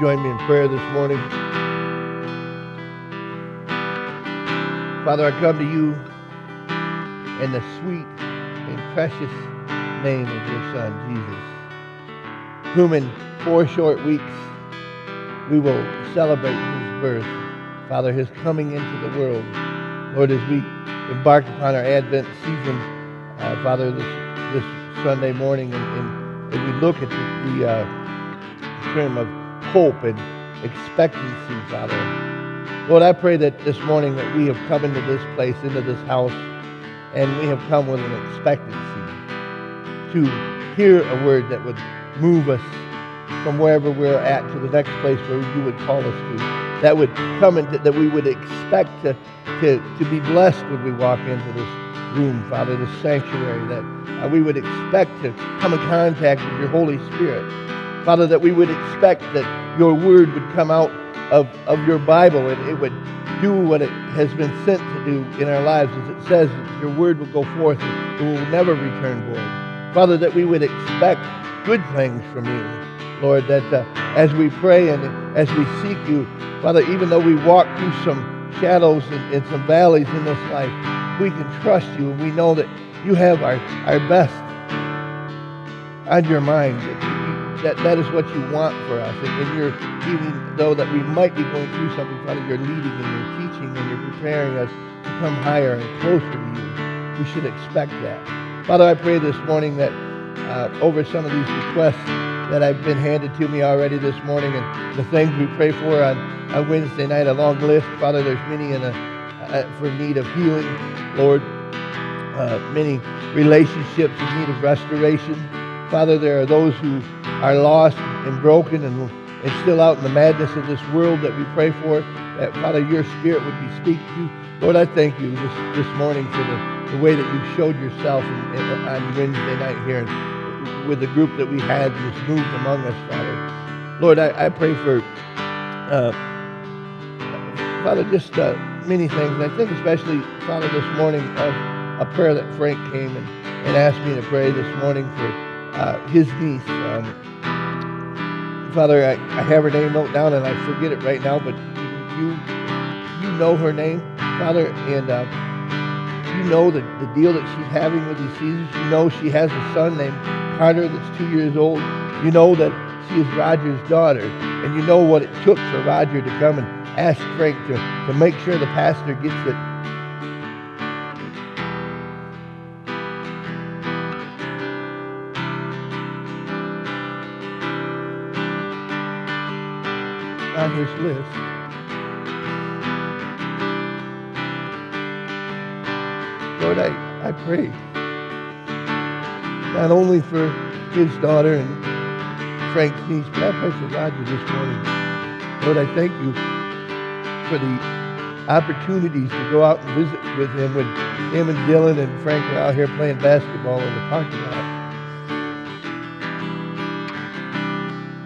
join me in prayer this morning? Father, I come to you in the sweet and precious name of your Son, Jesus, whom in four short weeks we will celebrate his birth. Father, his coming into the world. Lord, as we embark upon our Advent season, uh, Father, this, this Sunday morning, and, and as we look at the, the uh, term of hope and expectancy, Father. Lord, I pray that this morning that we have come into this place, into this house, and we have come with an expectancy to hear a word that would move us from wherever we're at to the next place where you would call us to. That would come into, that we would expect to, to, to be blessed when we walk into this room, Father, this sanctuary, that uh, we would expect to come in contact with your Holy Spirit. Father, that we would expect that your word would come out of, of your Bible and it would do what it has been sent to do in our lives. As it says, your word will go forth and it will never return void. Father, that we would expect good things from you. Lord, that uh, as we pray and as we seek you, Father, even though we walk through some shadows and, and some valleys in this life, we can trust you and we know that you have our, our best on your mind. That, that, is what you want for us. And, and you're, even though that we might be going through something, Father, you're leading and you're teaching and you're preparing us to come higher and closer to you. We should expect that. Father, I pray this morning that uh, over some of these requests that have been handed to me already this morning and the things we pray for on, on Wednesday night, a long list. Father, there's many in a, uh, for need of healing, Lord. Uh, many relationships in need of restoration. Father, there are those who are lost and broken and, and still out in the madness of this world that we pray for. That, Father, your Spirit would be speaking to. You. Lord, I thank you this, this morning for the, the way that you showed yourself in, in, on Wednesday night here and with the group that we had was moved among us, Father. Lord, I, I pray for, uh, Father, just uh, many things. And I think especially, Father, this morning of a prayer that Frank came and, and asked me to pray this morning for uh, his niece. Um, Father, I, I have her name note down and I forget it right now, but you you know her name, Father, and uh, you know the, the deal that she's having with these seizures. You know she has a son named Carter that's two years old. You know that she is Roger's daughter, and you know what it took for Roger to come and ask Frank to, to make sure the pastor gets it on his list. Lord, I, I pray not only for his daughter and Frank's niece, but I pray for Roger this morning. Lord, I thank you for the opportunities to go out and visit with him when him and Dylan and Frank were out here playing basketball in the parking lot.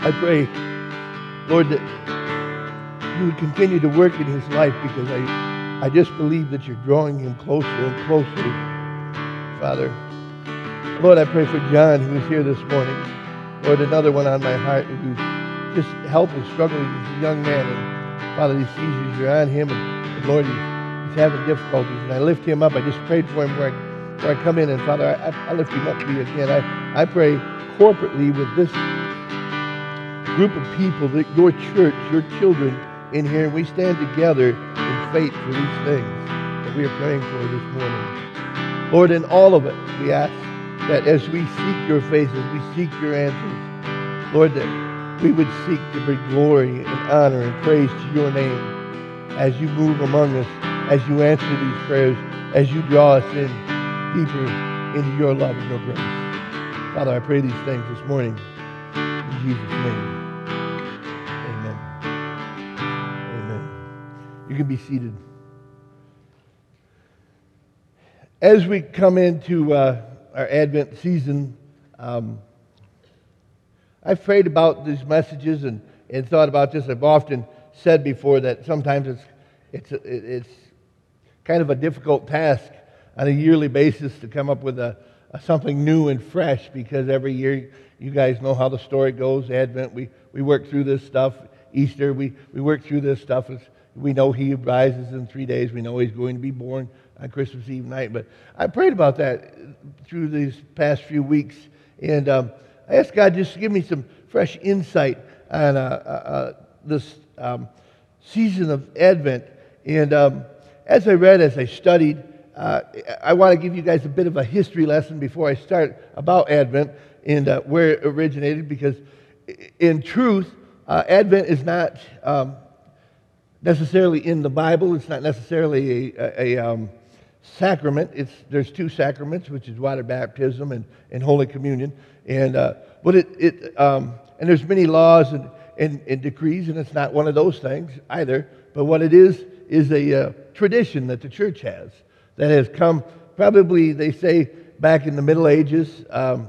I pray, Lord, that you would continue to work in his life because I, I just believe that you're drawing him closer and closer, Father. Lord, I pray for John, who is here this morning. Lord, another one on my heart who's just helping, struggling. He's a young man. And Father, these seizures are on him. And, and Lord, he's, he's, having difficulties. And I lift him up. I just prayed for him where I, where I come in. And Father, I, I lift him up to you again. I, I pray corporately with this group of people, that your church, your children, in here, we stand together in faith for these things that we are praying for this morning. Lord, in all of it, we ask that as we seek your face, as we seek your answers, Lord, that we would seek to bring glory and honor and praise to your name as you move among us, as you answer these prayers, as you draw us in deeper into your love and your grace. Father, I pray these things this morning in Jesus' name. You can be seated. As we come into uh, our Advent season, um, I've prayed about these messages and, and thought about this. I've often said before that sometimes it's, it's, it's kind of a difficult task on a yearly basis to come up with a, a, something new and fresh because every year you guys know how the story goes. Advent, we, we work through this stuff Easter. We, we work through this stuff. It's, we know he rises in three days. We know he's going to be born on Christmas Eve night. But I prayed about that through these past few weeks. And um, I asked God just to give me some fresh insight on uh, uh, uh this um, season of Advent. And um, as I read, as I studied, uh, I want to give you guys a bit of a history lesson before I start about Advent and uh, where it originated, because in truth, uh, Advent is not um, necessarily in the Bible. It's not necessarily a, a, a um, sacrament. It's, there's two sacraments, which is water baptism and, and Holy Communion. And, uh, but it, it um, and there's many laws and, and, and, decrees, and it's not one of those things either. But what it is, is a uh, tradition that the church has that has come probably, they say, back in the Middle Ages. Um,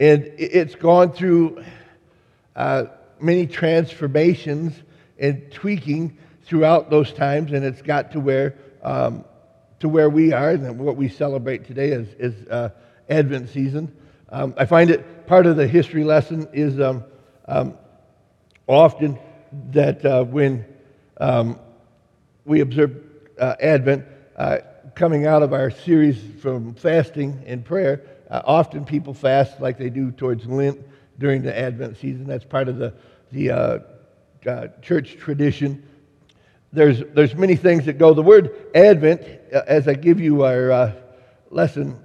and it's gone through uh, many transformations and tweaking throughout those times, and it's got to where, um, to where we are and what we celebrate today is, is uh, Advent season. Um, I find it part of the history lesson is um, um often that uh, when um, we observe uh, Advent, uh, coming out of our series from fasting and prayer, uh, often people fast like they do towards Lent during the Advent season. That's part of the, the uh, uh church tradition. There's, there's many things that go. The word Advent, uh, as I give you our uh, lesson,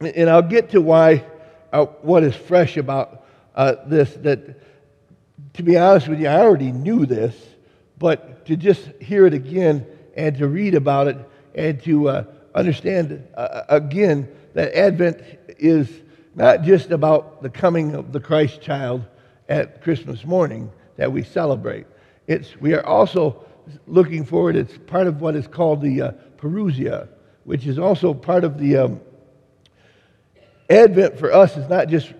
and I'll get to why, what is fresh about this, that to be honest with you, I already knew this, but to just hear it again and to read about it and to uh, understand uh, again that Advent is not just about the coming of the Christ child at Christmas morning that we celebrate. It's, we are also looking forward, it's part of what is called the uh, Parousia, which is also part of the um, Advent for us is not just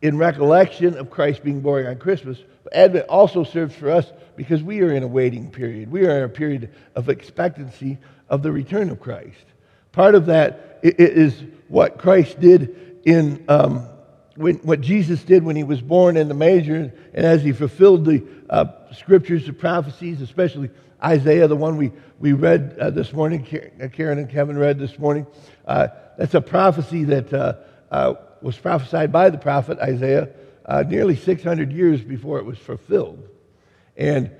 in recollection of Christ being born on Christmas, but Advent also serves for us because we are in a waiting period. We are in a period of expectancy of the return of Christ. Part of that is what Christ did in um, when, what Jesus did when he was born in the manger, and as he fulfilled the uh, scriptures, the prophecies, especially Isaiah, the one we, we read uh, this morning, uh, Karen and Kevin read this morning. Uh, that's a prophecy that uh, uh, was prophesied by the prophet Isaiah nearly 600 years before it was fulfilled. And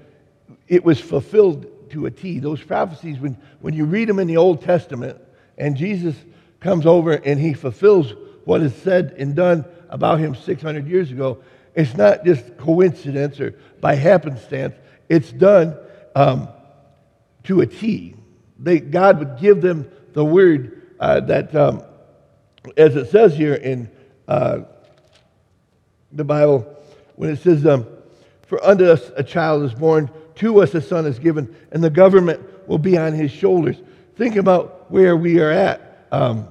it was fulfilled to a T. Those prophecies, when, when you read them in the Old Testament, and Jesus comes over and he fulfills what is said and done about him 600 years ago, it's not just coincidence or by happenstance. It's done um, to a T. They, God would give them the word uh, that, um, as it says here in uh, the Bible, when it says, um, For unto us a child is born, to us a son is given, and the government will be on his shoulders. Think about where we are at um,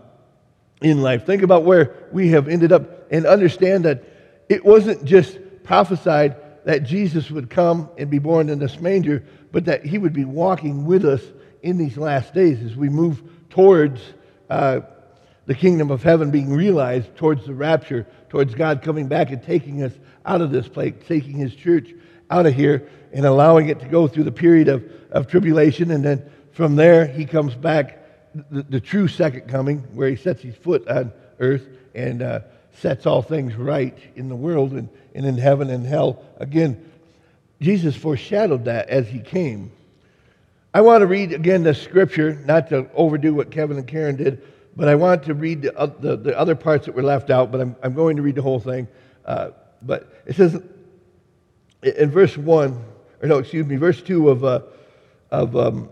in life. Think about where we have ended up, and understand that it wasn't just prophesied that Jesus would come and be born in this manger, but that he would be walking with us in these last days as we move towards uh, the kingdom of heaven being realized, towards the rapture, towards God coming back and taking us out of this place, taking his church out of here and allowing it to go through the period of, of tribulation. And then from there, he comes back, the, the true second coming, where he sets his foot on earth and uh, sets all things right in the world and, and in heaven and hell. Again, Jesus foreshadowed that as he came. I want to read again the scripture, not to overdo what Kevin and Karen did, but I want to read the, the, the other parts that were left out, but I'm, I'm going to read the whole thing. Uh, but it says, in verse 1, or no, excuse me, verse 2 of, uh, of um,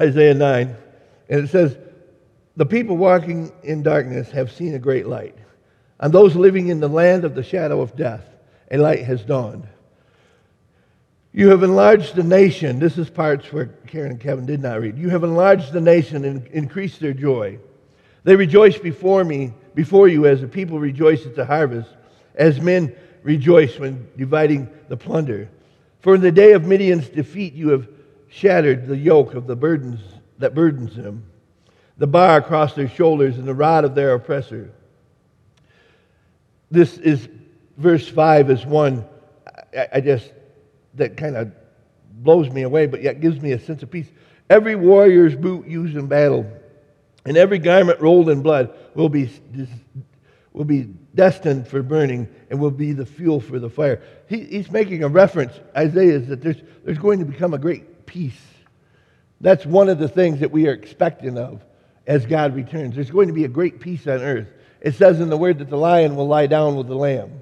Isaiah 9, and it says, The people walking in darkness have seen a great light. On those living in the land of the shadow of death, a light has dawned. You have enlarged the nation. This is parts where Karen and Kevin did not read. You have enlarged the nation and increased their joy. They rejoice before me, before you, as the people rejoice at the harvest, as men rejoice when dividing the plunder. For in the day of Midian's defeat, you have shattered the yoke of the burdens that burdens them, the bar across their shoulders, and the rod of their oppressor. This is verse 5 is one I, I just that kind of blows me away, but yet gives me a sense of peace. Every warrior's boot used in battle and every garment rolled in blood will be, will be destined for burning and will be the fuel for the fire. He, he's making a reference, Isaiah, is that there's, there's going to become a great peace. That's one of the things that we are expecting of as God returns. There's going to be a great peace on earth. It says in the word that the lion will lie down with the lamb,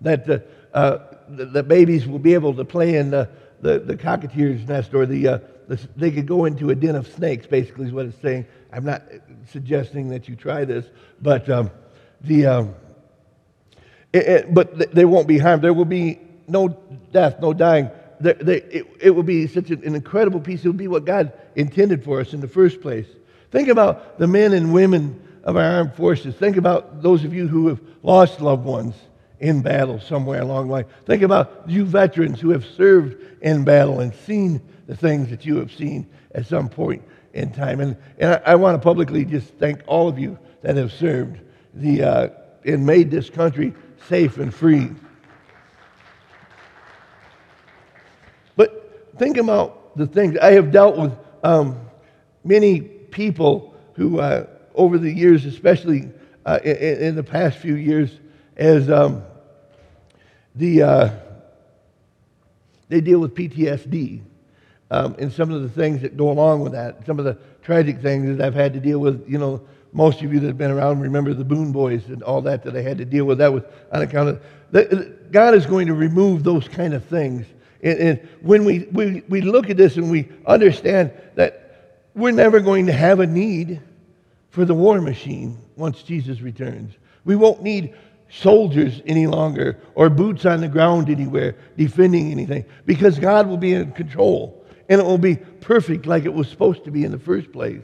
that the, uh, the, the, babies will be able to play in the, the, the cockatrice's nest or the, uh, the, they could go into a den of snakes, basically, is what it's saying. I'm not suggesting that you try this, but um, the um, it, it, but they won't be harmed. There will be no death, no dying. They, it, it will be such an incredible peace. It will be what God intended for us in the first place. Think about the men and women of our armed forces. Think about those of you who have lost loved ones in battle somewhere along the way. Think about you veterans who have served in battle and seen the things that you have seen at some point in time. And, and I, I want to publicly just thank all of you that have served the, uh, and made this country safe and free. But think about the things. I have dealt with um, many people who, uh, over the years, especially uh, in, in, the past few years, as um, the, uh, they deal with PTSD um, and some of the things that go along with that, some of the tragic things that I've had to deal with. You know, most of you that have been around remember the Boone Boys and all that that I had to deal with. That was on account of God is going to remove those kind of things. And, and when we, we, we look at this and we understand that we're never going to have a need for the war machine once Jesus returns. We won't need soldiers any longer or boots on the ground anywhere defending anything because God will be in control and it will be perfect like it was supposed to be in the first place.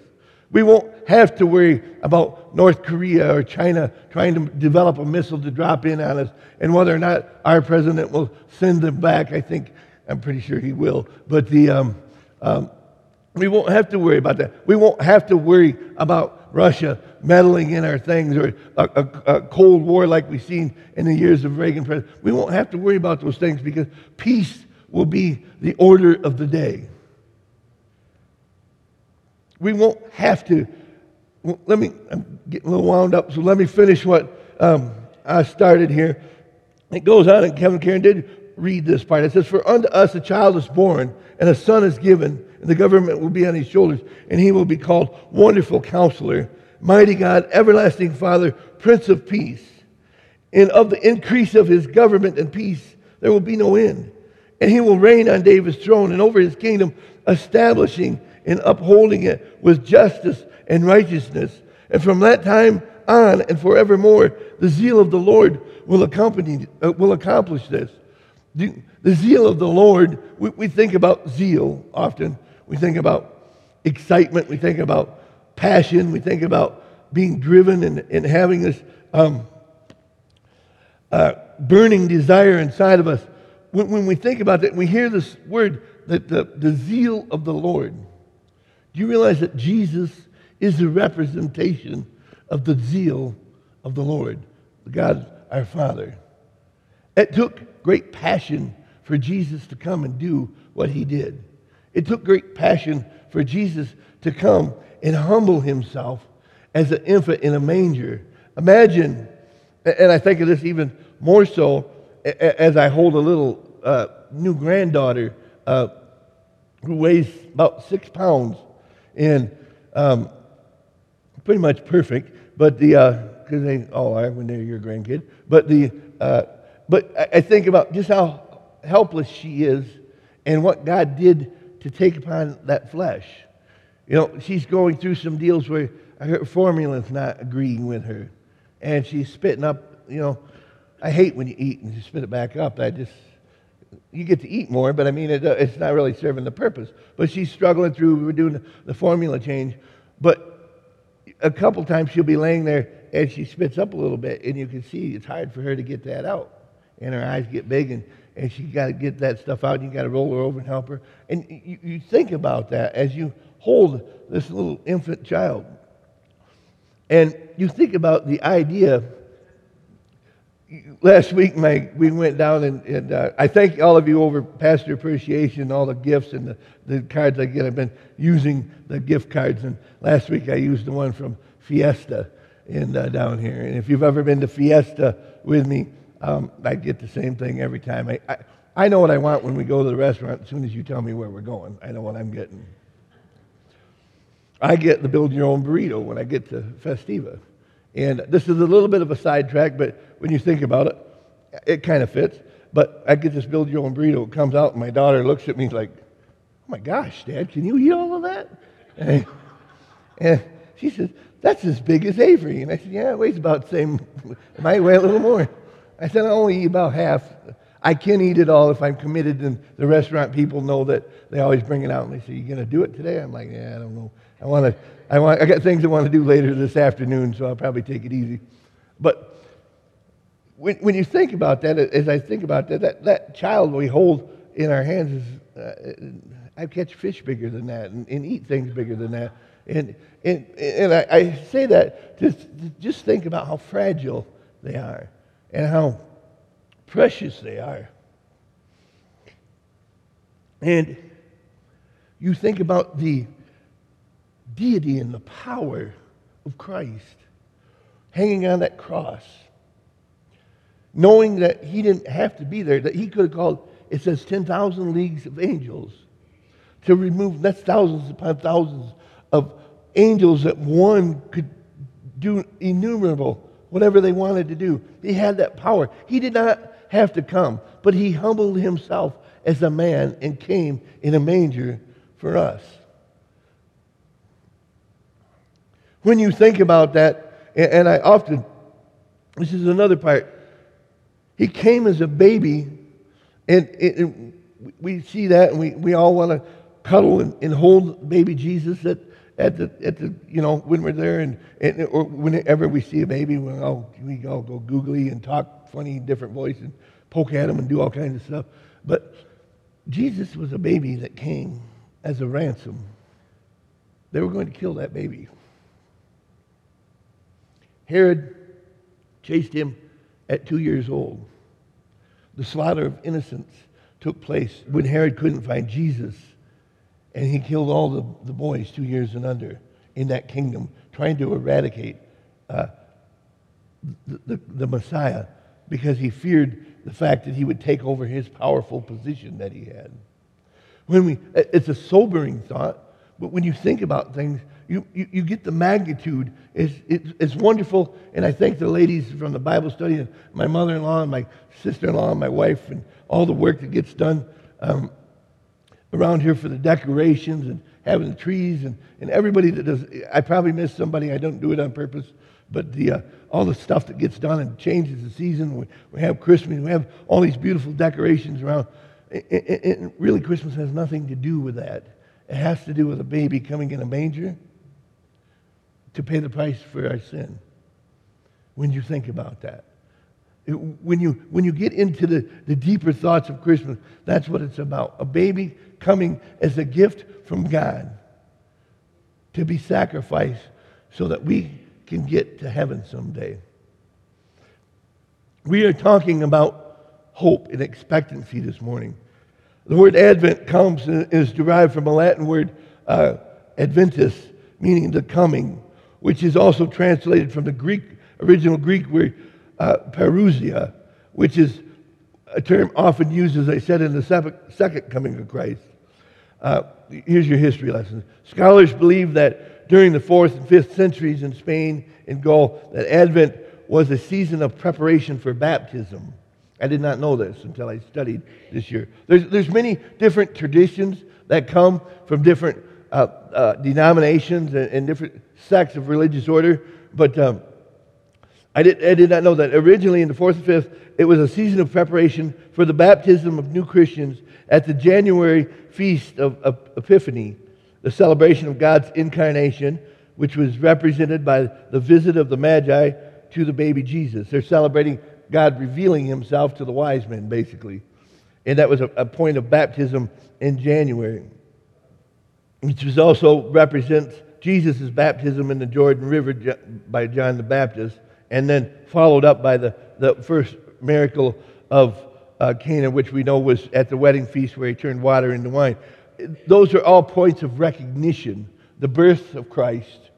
We won't have to worry about North Korea or China trying to develop a missile to drop in on us and whether or not our president will send them back. I think, I'm pretty sure he will. But the, um, um, we won't have to worry about that. We won't have to worry about Russia meddling in our things or a, a, a Cold War like we've seen in the years of Reagan. We won't have to worry about those things because peace will be the order of the day. We won't have to. Let me, I'm getting a little wound up, so let me finish what um, I started here. It goes on, and Kevin Karen did read this part. It says, For unto us a child is born, and a son is given, the government will be on his shoulders, and he will be called Wonderful Counselor, Mighty God, Everlasting Father, Prince of Peace. And of the increase of his government and peace, there will be no end and he will reign on David's throne and over his kingdom, establishing and upholding it with justice and righteousness. And from that time on and forevermore, the zeal of the Lord will accompany, uh, will accomplish this. The, the, zeal of the Lord, we, we think about zeal often. We think about excitement. We think about passion. We think about being driven and, and having this um, uh, burning desire inside of us when, when we think about that, we hear this word, that the, the zeal of the Lord. Do you realize that Jesus is a representation of the zeal of the Lord, God our Father? It took great passion for Jesus to come and do what he did. It took great passion for Jesus to come and humble himself as an infant in a manger. Imagine, and I think of this even more so as I hold a little uh, new granddaughter uh, who weighs about six pounds and um, pretty much perfect, but the because uh, they all are when they're your grandkid. But the uh, but I think about just how helpless she is and what God did to take upon that flesh. You know, she's going through some deals where her formula's not agreeing with her, and she's spitting up. You know, I hate when you eat and you spit it back up. I just, you get to eat more, but I mean, it, uh, it's not really serving the purpose. But she's struggling through, we're doing the formula change. But a couple times she'll be laying there and she spits up a little bit, and you can see it's hard for her to get that out. And her eyes get big, and, and she got to get that stuff out, and you got to roll her over and help her. And you, you think about that as you hold this little infant child. And you think about the idea last week, my, we went down and, and uh, I thank all of you over Pastor Appreciation, and all the gifts and the, the cards I get. I've been using the gift cards, and last week I used the one from Fiesta in, uh, down here. And if you've ever been to Fiesta with me, um, I get the same thing every time. I, I, I know what I want when we go to the restaurant as soon as you tell me where we're going. I know what I'm getting. I get the build your own burrito when I get to Festiva. And this is a little bit of a sidetrack, but when you think about it, it kind of fits. But I get this build your own burrito. It comes out, and my daughter looks at me like, oh my gosh, Dad, can you eat all of that? And, and she says, that's as big as Avery. And I said, yeah, it weighs about the same. It might weigh a little more. I said, I only eat about half. I can eat it all if I'm committed, and the restaurant people know that they always bring it out. And they say, you to do it today? I'm like, yeah, I don't know. I want to, I want, I got things I want to do later this afternoon, so I'll probably take it easy. But when, when you think about that, as I think about that, that, that child we hold in our hands is, uh, I catch fish bigger than that and, and, eat things bigger than that. And, and, and I, I say that to, to just think about how fragile they are and how precious they are. And you think about the deity and the power of Christ hanging on that cross, knowing that he didn't have to be there, that he could have called, it says 10,000 leagues of angels to remove, that's thousands upon thousands of angels that one could do innumerable, whatever they wanted to do. He had that power. He did not have to come, but he humbled himself as a man and came in a manger for us. When you think about that, and I often, this is another part, he came as a baby, and, and we see that, and we, we all want to cuddle and, and, hold baby Jesus at, at, the, at the, you know, when we're there, and, and or whenever we see a baby, we all, we all go googly and talk funny, different voices, poke at him and do all kinds of stuff. But Jesus was a baby that came as a ransom. They were going to kill that baby. Herod chased him at two years old. The slaughter of innocents took place when Herod couldn't find Jesus, and he killed all the, the boys two years and under in that kingdom, trying to eradicate uh, the, the, the Messiah because he feared the fact that he would take over his powerful position that he had. When we, it's a sobering thought, but when you think about things, you, you, you get the magnitude. It's, it's, it's, wonderful. And I thank the ladies from the Bible study, and my mother in law, and my sister in law, and my wife, and all the work that gets done um, around here for the decorations and having the trees, and, and everybody that does. I probably miss somebody. I don't do it on purpose. But the, uh, all the stuff that gets done and changes the season. We, we have Christmas. We have all these beautiful decorations around. And really, Christmas has nothing to do with that. It has to do with a baby coming in a manger to pay the price for our sin. When you think about that. When, you, when you get into the, the deeper thoughts of Christmas, that's what it's about. A baby coming as a gift from God to be sacrificed so that we can get to heaven someday. We are talking about hope and expectancy this morning. The word Advent comes and is derived from a Latin word uh, adventus, meaning the coming which is also translated from the Greek, original Greek word uh, parousia, which is a term often used, as I said, in the second coming of Christ. Uh, here's your history lesson. Scholars believe that during the fourth and fifth centuries in Spain and Gaul, that Advent was a season of preparation for baptism. I did not know this until I studied this year. There's, there's many different traditions that come from different uh, uh, denominations and, and, different sects of religious order, but um, I, did, I did not know that. Originally, in the fourth and fifth, it was a season of preparation for the baptism of new Christians at the January feast of, of Epiphany, the celebration of God's incarnation, which was represented by the visit of the Magi to the baby Jesus. They're celebrating God revealing himself to the wise men, basically. And that was a, a point of baptism in January which was also represents Jesus' baptism in the Jordan River by John the Baptist, and then followed up by the, the first miracle of uh, Cana, which we know was at the wedding feast where he turned water into wine. Those are all points of recognition. The birth of Christ,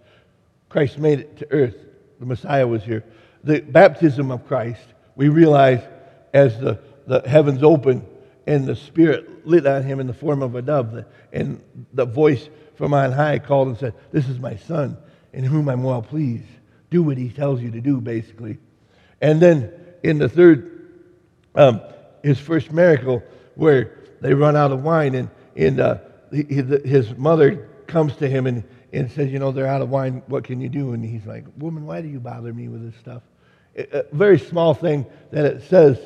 Christ made it to earth. The Messiah was here. The baptism of Christ, we realize as the, the heavens opened and the Spirit lit on him in the form of a dove, and the voice from on high called and said, This is my son, in whom I'm well pleased. Do what he tells you to do, basically. And then in the third, um, his first miracle, where they run out of wine, and, and uh, his mother comes to him and, and says, You know, they're out of wine. What can you do? And he's like, Woman, why do you bother me with this stuff? A very small thing that it says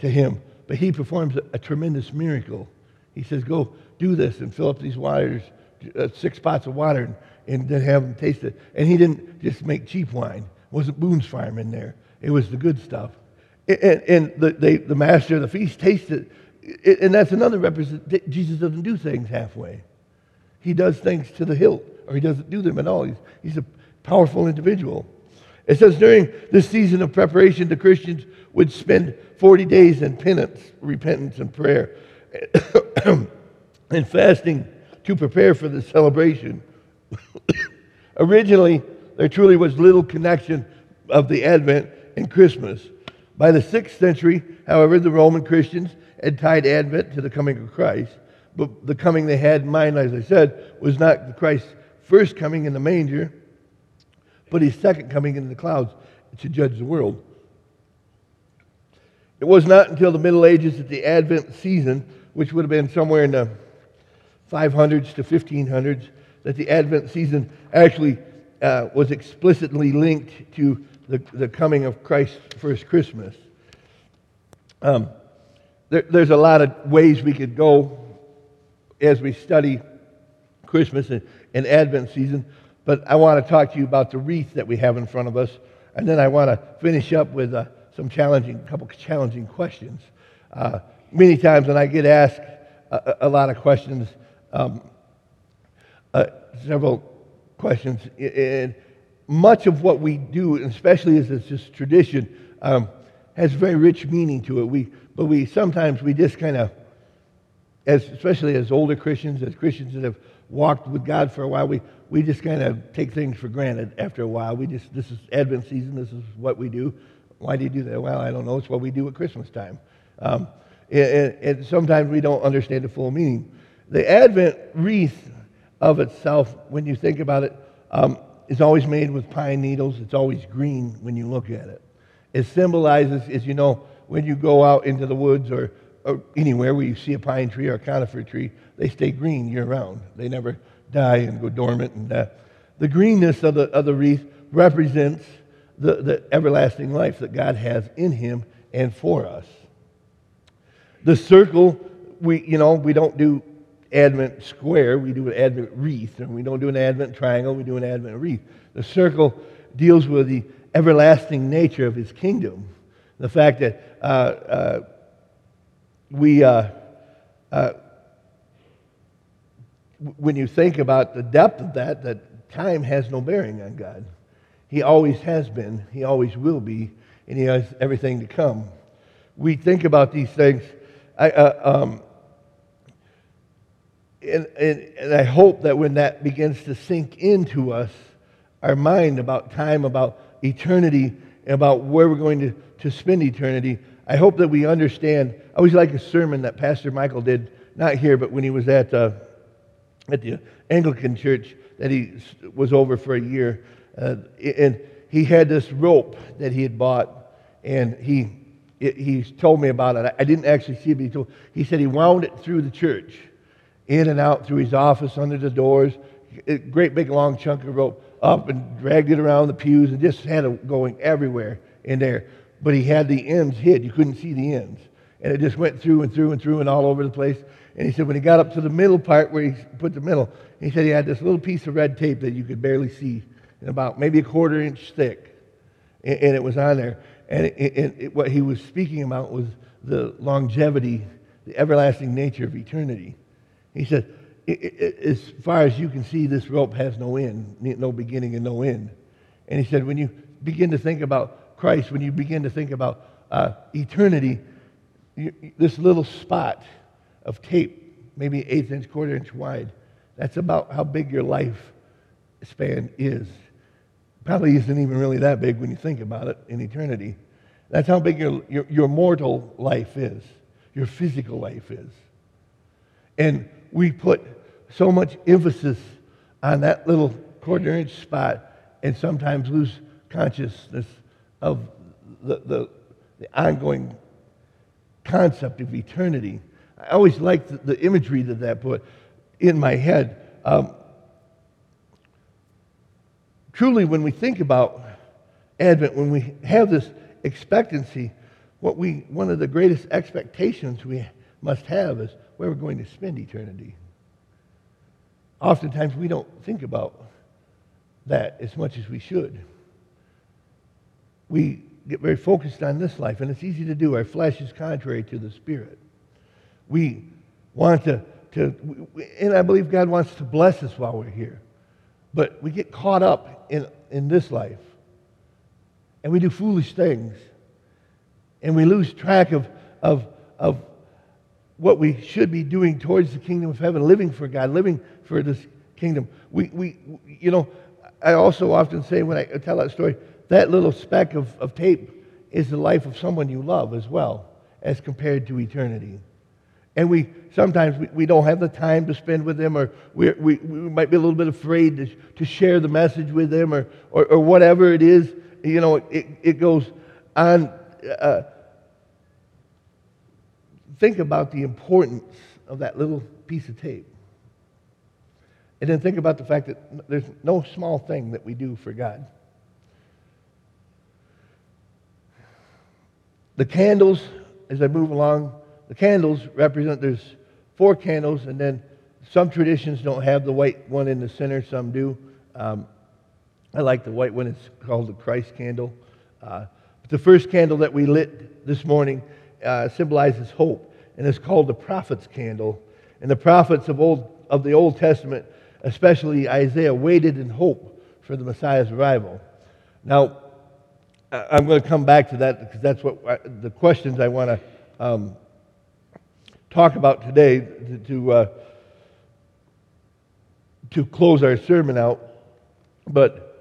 to him, but he performs a, a tremendous miracle. He says, Go do this and fill up these waters, uh, six pots of water, and, and then have them taste it. And he didn't just make cheap wine. It wasn't Boone's Farm in there. It was the good stuff. And, and the, they, the master of the feast tasted it. And that's another represent. Jesus doesn't do things halfway. He does things to the hilt, or he doesn't do them at all. He's, he's a powerful individual. It says during this season of preparation, the Christians would spend 40 days in penance, repentance, and prayer, and fasting to prepare for the celebration. Originally, there truly was little connection of the Advent and Christmas. By the 6th century, however, the Roman Christians had tied Advent to the coming of Christ. But the coming they had in mind, as I said, was not Christ's first coming in the manger, but his second coming in the clouds to judge the world. It was not until the Middle Ages that the Advent season, which would have been somewhere in the 500s to 1500s, that the Advent season actually uh, was explicitly linked to the, the coming of Christ's first Christmas. Um, there, there's a lot of ways we could go as we study Christmas and, and Advent season, but I want to talk to you about the wreath that we have in front of us, and then I want to finish up with uh, some challenging, a couple challenging questions. Uh, many times when I get asked a, a lot of questions, um, uh, several questions, and much of what we do, especially as it's just tradition, um, has very rich meaning to it. We, but we sometimes we just kind of, as especially as older Christians, as Christians that have walked with God for a while, we, we just kind of take things for granted after a while. We just this is Advent season. This is what we do. Why do you do that? Well, I don't know. It's what we do at Christmas time. Um, and, and sometimes we don't understand the full meaning. The Advent wreath of itself, when you think about it, um, is always made with pine needles. It's always green when you look at it. It symbolizes, as you know, when you go out into the woods or, or anywhere where you see a pine tree or a conifer tree, they stay green year round. They never die and go dormant and. The greenness of the, of the wreath represents the, the everlasting life that God has in him and for us. The circle, we, you know, we don't do Advent square, we do an Advent wreath, and we don't do an Advent triangle, we do an Advent wreath. The circle deals with the everlasting nature of his kingdom. The fact that uh, uh, we, uh, uh when you think about the depth of that, that time has no bearing on God. He always has been, He always will be, and He has everything to come. We think about these things. I, uh, um, and, and, and I hope that when that begins to sink into us, our mind about time, about eternity, and about where we're going to, to spend eternity, I hope that we understand. I always like a sermon that Pastor Michael did, not here, but when he was at, uh, at the Anglican church that he was over for a year. Uh, and he had this rope that he had bought, and he, it, he told me about it. I didn't actually see it, but he, told, he said he wound it through the church, in and out through his office, under the doors, a great big long chunk of rope, up and dragged it around the pews, and just had it going everywhere in there. But he had the ends hid. You couldn't see the ends. And it just went through and through and through and all over the place. And he said when he got up to the middle part where he put the middle, he said he had this little piece of red tape that you could barely see and about maybe a quarter inch thick. And, and it was on there. And it, it, it, what he was speaking about was the longevity, the everlasting nature of eternity. He said, as far as you can see, this rope has no end, no beginning and no end. And he said, when you begin to think about Christ, when you begin to think about uh, eternity, you, this little spot of tape, maybe eighth inch, quarter inch wide, that's about how big your life span is. Probably isn't even really that big when you think about it in eternity. That's how big your, your, your mortal life is, your physical life is. And we put so much emphasis on that little quarter inch spot and sometimes lose consciousness of the, the, the ongoing concept of eternity. I always liked the, the imagery that that put in my head. Um, truly, when we think about Advent, when we have this expectancy, what we, one of the greatest expectations we must have is where we're going to spend eternity. Oftentimes, we don't think about that as much as we should. We get very focused on this life, and it's easy to do. Our flesh is contrary to the spirit. We want to, to and I believe God wants to bless us while we're here. But we get caught up in, in this life, and we do foolish things, and we lose track of, of, of what we should be doing towards the kingdom of heaven, living for God, living for this kingdom. We, we you know, I also often say when I tell that story, that little speck of, of tape is the life of someone you love as well, as compared to eternity. And we sometimes we, we don't have the time to spend with them, or we, we, we might be a little bit afraid to, to share the message with them, or, or, or whatever it is. You know, it, it goes on. Uh, think about the importance of that little piece of tape. And then think about the fact that there's no small thing that we do for God. The candles, as I move along, the candles represent there's four candles, and then some traditions don't have the white one in the center, some do. Um, I like the white one, it's called the Christ candle. Uh, but the first candle that we lit this morning uh, symbolizes hope, and it's called the prophet's candle. And the prophets of, old, of the Old Testament, especially Isaiah, waited in hope for the Messiah's arrival. Now, I'm going to come back to that because that's what I, the questions I want to um, talk about today to, to, uh, to close our sermon out. But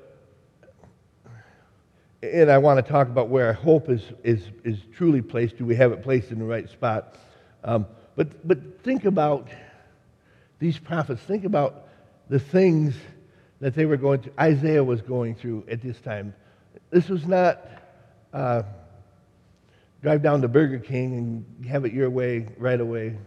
and I want to talk about where our hope is, is, is truly placed. Do we have it placed in the right spot? Um, but, but think about these prophets. Think about the things that they were going to, Isaiah was going through at this time. This was not uh, drive down to Burger King and have it your way right away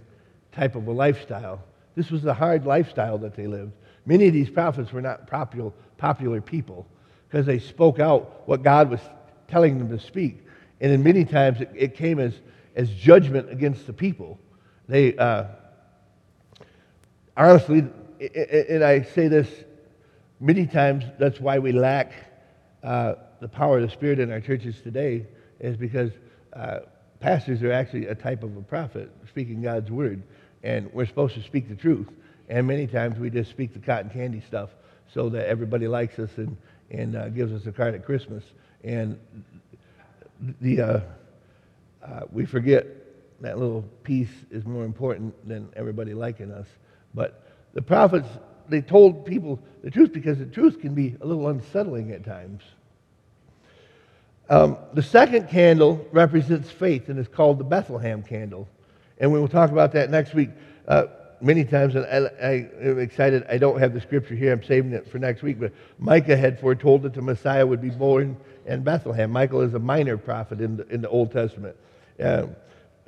type of a lifestyle. This was the hard lifestyle that they lived. Many of these prophets were not popular, popular people because they spoke out what God was telling them to speak. And in many times it, it came as, as judgment against the people. They, uh, honestly, and I say this many times, that's why we lack uh, the power of the Spirit in our churches today, is because uh, pastors are actually a type of a prophet speaking God's word, and we're supposed to speak the truth. And many times we just speak the cotton candy stuff so that everybody likes us and, and uh, gives us a card at Christmas. And the, uh, uh, we forget that little piece is more important than everybody liking us. But the prophets, they told people the truth because the truth can be a little unsettling at times. Um, the second candle represents faith and is called the Bethlehem candle. And we will talk about that next week uh, many times. And I, I, am excited. I don't have the scripture here. I'm saving it for next week. But Micah had foretold that the Messiah would be born in Bethlehem. Micah is a minor prophet in the, in the Old Testament. Uh,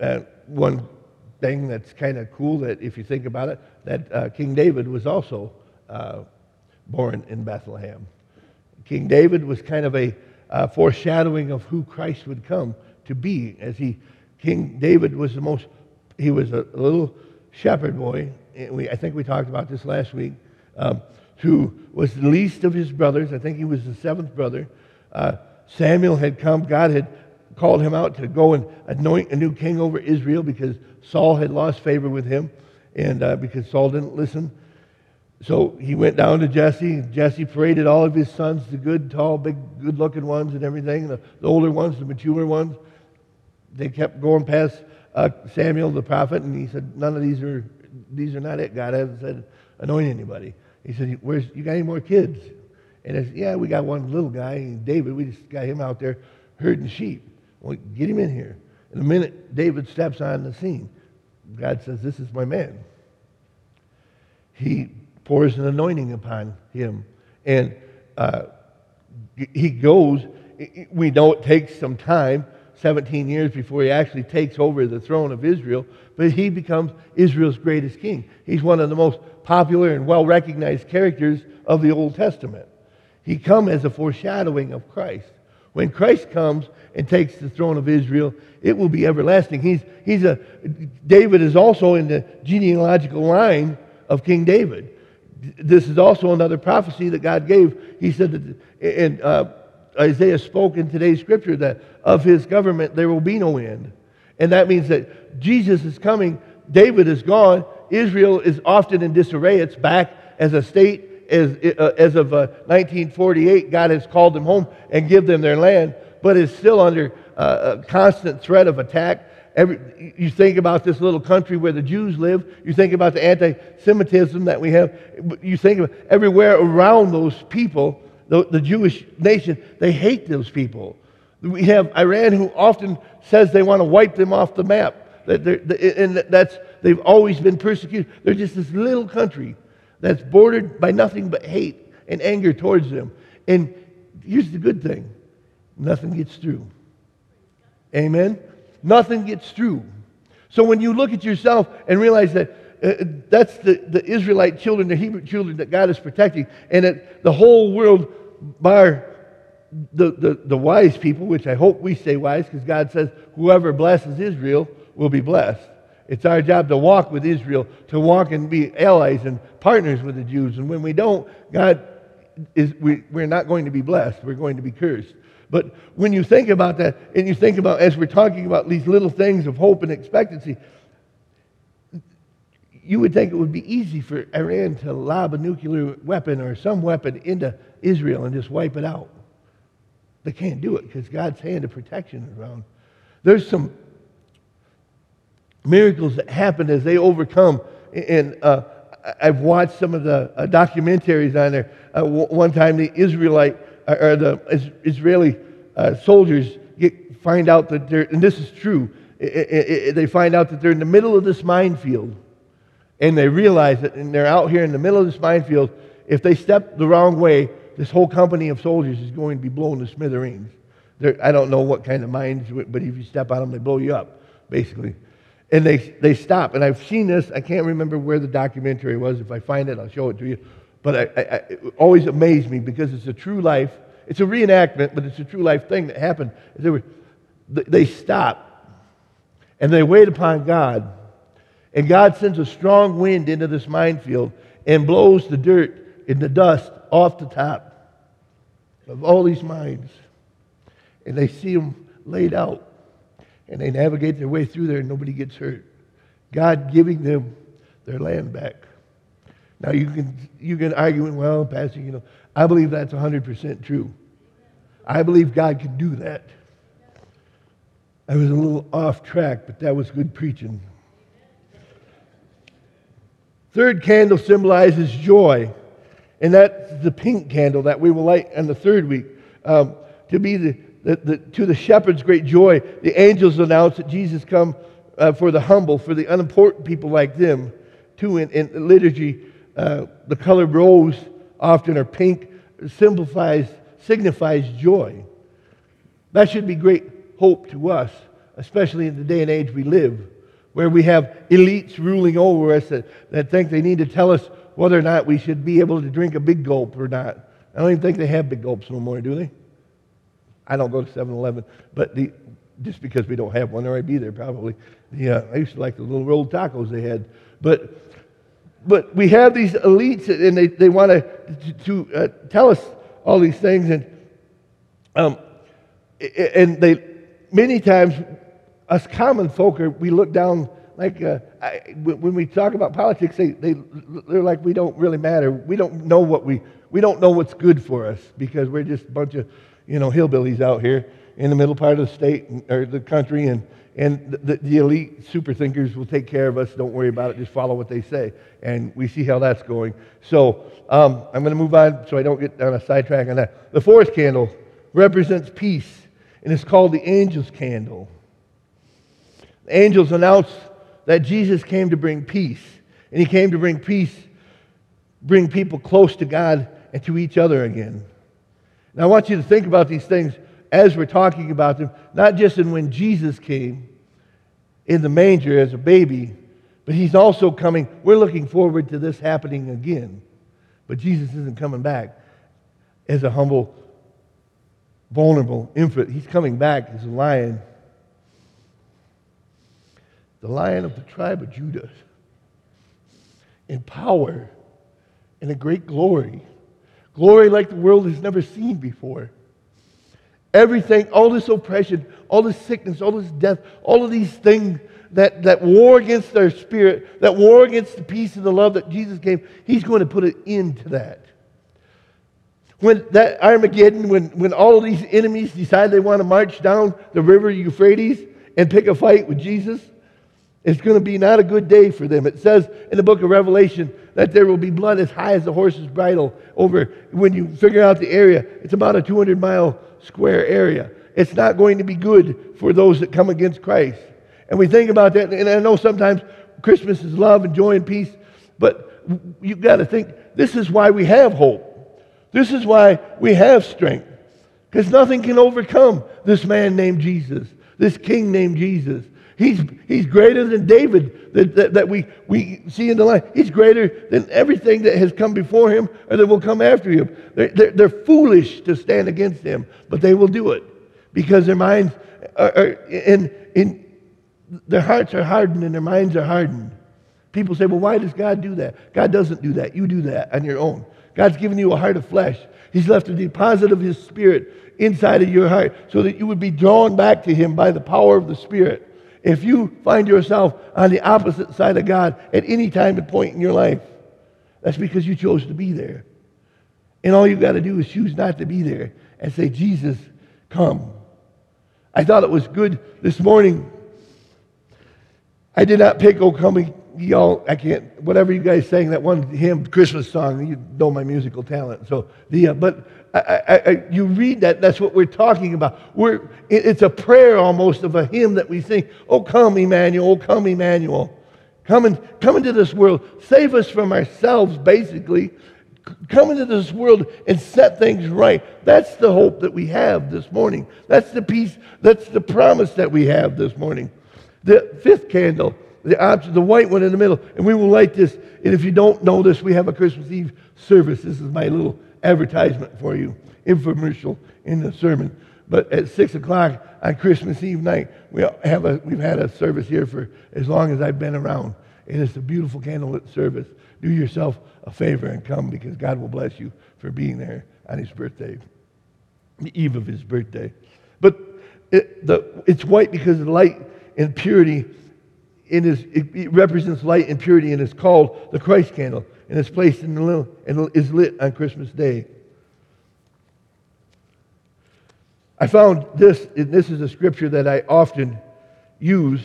uh, one thing that's kind of cool that if you think about it, that uh, King David was also uh, born in Bethlehem. King David was kind of a uh, foreshadowing of who Christ would come to be. As he, King David was the most, he was a little shepherd boy. We, I think we talked about this last week. Um, who was the least of his brothers. I think he was the seventh brother. Uh, Samuel had come. God had called him out to go and anoint a new king over Israel because Saul had lost favor with him and uh, because Saul didn't listen. So he went down to Jesse. Jesse paraded all of his sons, the good, tall, big, good looking ones and everything, the, the older ones, the mature ones. they kept going past uh, Samuel the prophet, and he said, "None of these are these are not it. God hasn't said anoint anybody." He said, "Where's you got any more kids?" And I said, "Yeah, we got one little guy, David. We just got him out there herding sheep. Well, get him in here." And a minute, David steps on the scene. God says, "This is my man." He pours an anointing upon him, and uh, he goes. We know it takes some time 17 years before he actually takes over the throne of Israel, but he becomes Israel's greatest king. He's one of the most popular and well recognized characters of the Old Testament. He comes as a foreshadowing of Christ. When Christ comes and takes the throne of Israel, it will be everlasting. He's, he's a, David is also in the genealogical line of King David. This is also another prophecy that God gave. He said that, and uh, Isaiah spoke in today's scripture that of his government there will be no end. And that means that Jesus is coming, David is gone, Israel is often in disarray. It's back as a state. As, uh, as of uh, 1948, God has called them home and give them their land, but is still under uh, a constant threat of attack. Every, you think about this little country where the Jews live. You think about the anti-Semitism that we have. You think of everywhere around those people the, the Jewish nation, they hate those people. We have Iran who often says they want to wipe them off the map. That and that's, they've always been persecuted. They're just this little country that's bordered by nothing but hate and anger towards them. And here's the good thing nothing gets through. Amen? Nothing gets through. So when you look at yourself and realize that uh, that's the, the Israelite children, the Hebrew children that God is protecting, and that the whole world bar the, the, the wise people, which I hope we stay wise because God says, whoever blesses Israel will be blessed. It's our job to walk with Israel, to walk and be allies and partners with the Jews. And when we don't, God is, we, we're not going to be blessed. We're going to be cursed. But when you think about that, and you think about, as we're talking about these little things of hope and expectancy, you would think it would be easy for Iran to lob a nuclear weapon or some weapon into Israel and just wipe it out. They can't do it because God's hand of protection is around. There's some miracles that happen as they overcome. And uh, I've watched some of the uh, documentaries on there. Uh, one time, the Israelite uh, or the Israeli uh, soldiers get, find out that they're, and this is true, it, it, it, they find out that they're in the middle of this minefield and they realize that and they're out here in the middle of this minefield. If they step the wrong way, this whole company of soldiers is going to be blown to smithereens. They're, I don't know what kind of mines, but if you step on them, they blow you up, basically. And they, they stop. And I've seen this. I can't remember where the documentary was. If I find it, I'll show it to you. But I, I, it always amazed me because it's a true life. It's a reenactment, but it's a true life thing that happened. They, were, they stop and they wait upon God and God sends a strong wind into this minefield and blows the dirt and the dust off the top of all these mines. And they see them laid out. And they navigate their way through there and nobody gets hurt. God giving them their land back. Now you can you can argue, well, Pastor, you know, I believe that's 100% true. I believe God can do that. I was a little off track, but that was good preaching. Third candle symbolizes joy, and that's the pink candle that we will light on the third week. Um, to be the, the, the, to the shepherd's great joy, the angels announce that Jesus come uh, for the humble, for the unimportant people like them. Too, in, in liturgy, uh, the color rose often or pink simplifies, signifies joy. That should be great hope to us, especially in the day and age we live where we have elites ruling over us that, that think they need to tell us whether or not we should be able to drink a big gulp or not. I don't even think they have big gulps no more, do they? I don't go to 7 Eleven, but the, just because we don't have one, or I'd be there probably. The, uh, I used to like the little rolled tacos they had. But, but we have these elites, and they, they want to, to uh, tell us all these things. And, um, and they, many times us common folk, are, we look down like uh, I, when we talk about politics, they, they, they're like we don't really matter. We don't know what we, we don't know what's good for us because we're just a bunch of, you know, hillbillies out here. in the middle part of the state or the country, and, and the, the elite super thinkers will take care of us. Don't worry about it. Just follow what they say. And we see how that's going. So um, I'm going to move on so I don't get on a sidetrack on that. The fourth candle represents peace, and it's called the angel's candle. Angels announced that Jesus came to bring peace, and he came to bring peace, bring people close to God and to each other again. Now, I want you to think about these things as we're talking about them, not just in when Jesus came in the manger as a baby, but he's also coming. We're looking forward to this happening again. But Jesus isn't coming back as a humble, vulnerable infant. He's coming back as a lion, the lion of the tribe of Judah, in power and a great glory. Glory like the world has never seen before. Everything, all this oppression, all this sickness, all this death, all of these things that, that war against our spirit, that war against the peace and the love that Jesus gave, He's going to put an end to that. When that Armageddon, when, when all of these enemies decide they want to march down the river Euphrates and pick a fight with Jesus, it's going to be not a good day for them. It says in the book of Revelation that there will be blood as high as the horse's bridle over when you figure out the area. It's about a 200 mile square area. It's not going to be good for those that come against Christ. And we think about that, and I know sometimes Christmas is love and joy and peace, but you've got to think this is why we have hope. This is why we have strength. Because nothing can overcome this man named Jesus, this king named Jesus. He's, he's greater than David that, that, that, we, we see in the line. He's greater than everything that has come before him or that will come after him. They're, they're, they're foolish to stand against him, but they will do it because their minds are, are in, in, their hearts are hardened and their minds are hardened. People say, well, why does God do that? God doesn't do that. You do that on your own. God's given you a heart of flesh. He's left a deposit of His Spirit inside of your heart so that you would be drawn back to Him by the power of the Spirit. If you find yourself on the opposite side of God at any time and point in your life, that's because you chose to be there. And all you've got to do is choose not to be there and say, Jesus, come. I thought it was good this morning I did not pick "Oh Come Y'all." I can't. Whatever you guys sang that one hymn, Christmas song. You know my musical talent. So the uh, but I, I, I, you read that. That's what we're talking about. We're it, it's a prayer almost of a hymn that we sing. Oh come Emmanuel. Oh come Emmanuel. Come and come into this world. Save us from ourselves. Basically, come into this world and set things right. That's the hope that we have this morning. That's the peace. That's the promise that we have this morning. The fifth candle, the option, the white one in the middle, and we will light this. And if you don't know this, we have a Christmas Eve service. This is my little advertisement for you, infomercial in the sermon. But at six o'clock on Christmas Eve night, we have a, we've had a service here for as long as I've been around. And it's a beautiful candlelit service. Do yourself a favor and come because God will bless you for being there on his birthday, the eve of his birthday. But it, the, it's white because light and purity in his, it represents light and purity and is called the Christ candle and is placed in the little and is lit on Christmas Day. I found this, and this is a scripture that I often use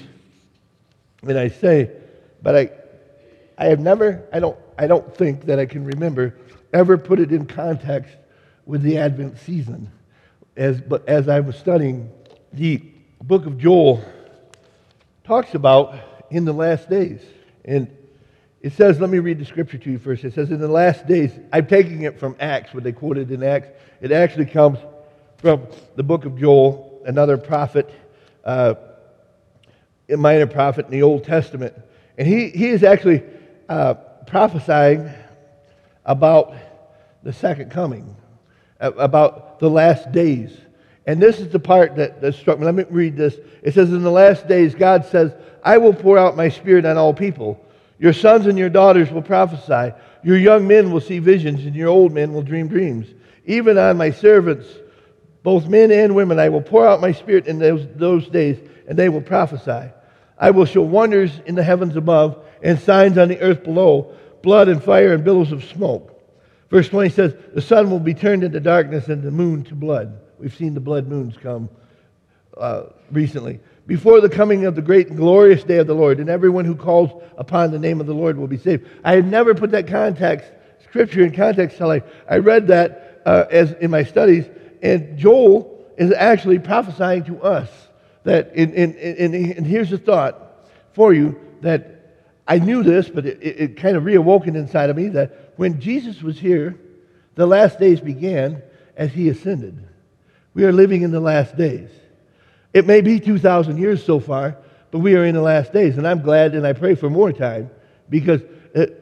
and I say, but I, I have never, I don't, I don't think that I can remember ever put it in context with the Advent season. As, but as I was studying the book of Joel, talks about in the last days. And it says, let me read the scripture to you first. It says, in the last days, I'm taking it from Acts, what they quoted in Acts. It actually comes from the book of Joel, another prophet, uh, a minor prophet in the Old Testament. And he, he is actually uh, prophesying about the second coming, about the last days. And this is the part that, that struck me. Let me read this. It says, In the last days, God says, I will pour out my spirit on all people. Your sons and your daughters will prophesy. Your young men will see visions, and your old men will dream dreams. Even on my servants, both men and women, I will pour out my spirit in those, those days, and they will prophesy. I will show wonders in the heavens above and signs on the earth below blood and fire and billows of smoke. Verse 20 says, The sun will be turned into darkness and the moon to blood We've seen the blood moons come uh, recently. Before the coming of the great and glorious day of the Lord, and everyone who calls upon the name of the Lord will be saved. I had never put that context, scripture in context until I, I read that uh, as in my studies, and Joel is actually prophesying to us that, in, in, in, and here's the thought for you that I knew this, but it, it, it kind of reawoken inside of me that when Jesus was here, the last days began as he ascended. We are living in the last days. It may be 2,000 years so far, but we are in the last days. And I'm glad and I pray for more time because it,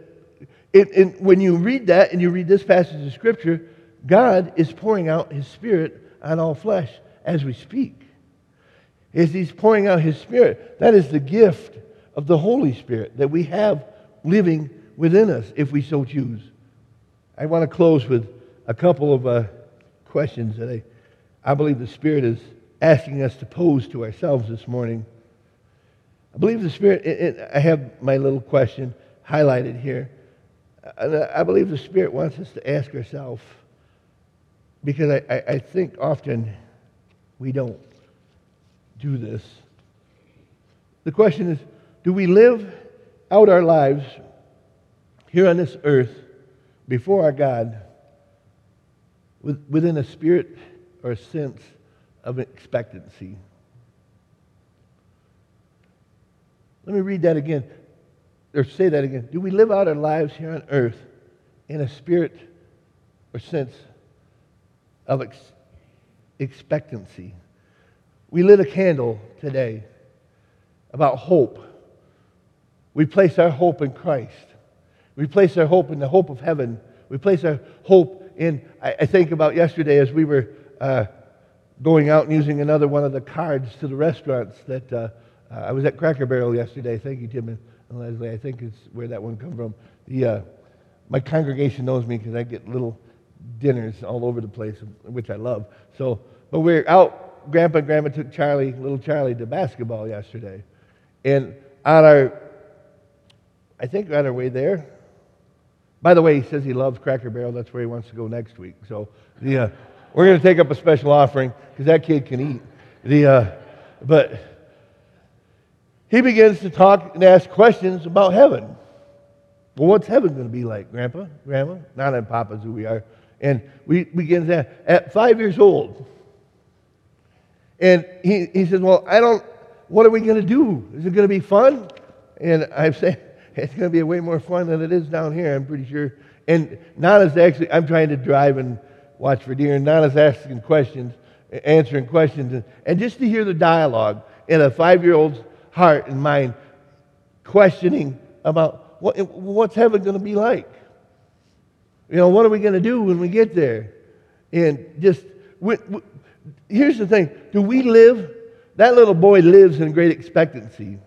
it, it, when you read that and you read this passage of Scripture, God is pouring out His Spirit on all flesh as we speak. As He's pouring out His Spirit, that is the gift of the Holy Spirit that we have living within us if we so choose. I want to close with a couple of uh, questions that I, I believe the Spirit is asking us to pose to ourselves this morning. I believe the Spirit, it, it, I have my little question highlighted here. I believe the Spirit wants us to ask ourselves, because I, I, I think often we don't do this. The question is do we live out our lives here on this earth before our God within a spirit or a sense of expectancy? Let me read that again, or say that again. Do we live out our lives here on earth in a spirit or sense of ex- expectancy? We lit a candle today about hope we place our hope in Christ. We place our hope in the hope of heaven. We place our hope in, I, I think about yesterday as we were uh, going out and using another one of the cards to the restaurants that uh, uh, I was at Cracker Barrel yesterday. Thank you, Tim and Leslie. I think it's where that one come from. The, uh, my congregation knows me because I get little dinners all over the place, which I love. So, but we're out. Grandpa and Grandma took Charlie, little Charlie, to basketball yesterday, and on our I think on our way there. By the way, he says he loves Cracker Barrel. That's where he wants to go next week. So uh, we're going to take up a special offering because that kid can eat. The, uh, but he begins to talk and ask questions about heaven. Well, what's heaven going to be like, Grandpa, Grandma? Not in Papa's who we are. And we begin to at five years old. And he, he says, Well, I don't, what are we going to do? Is it going to be fun? And I say, it's going to be way more fun than it is down here, I'm pretty sure. And Nana's actually, I'm trying to drive and watch for deer, and Nana's asking questions, answering questions, and, and just to hear the dialogue in a five year old's heart and mind, questioning about what, what's heaven going to be like? You know, what are we going to do when we get there? And just, we, we, here's the thing do we live? That little boy lives in great expectancy.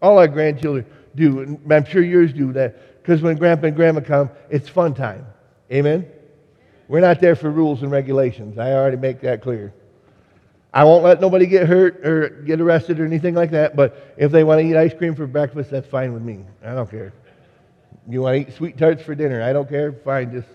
All our grandchildren do, and I'm sure yours do that, because when grandpa and grandma come, it's fun time. Amen? We're not there for rules and regulations. I already make that clear. I won't let nobody get hurt or get arrested or anything like that, but if they want to eat ice cream for breakfast, that's fine with me. I don't care. You want to eat sweet tarts for dinner? I don't care. Fine, just.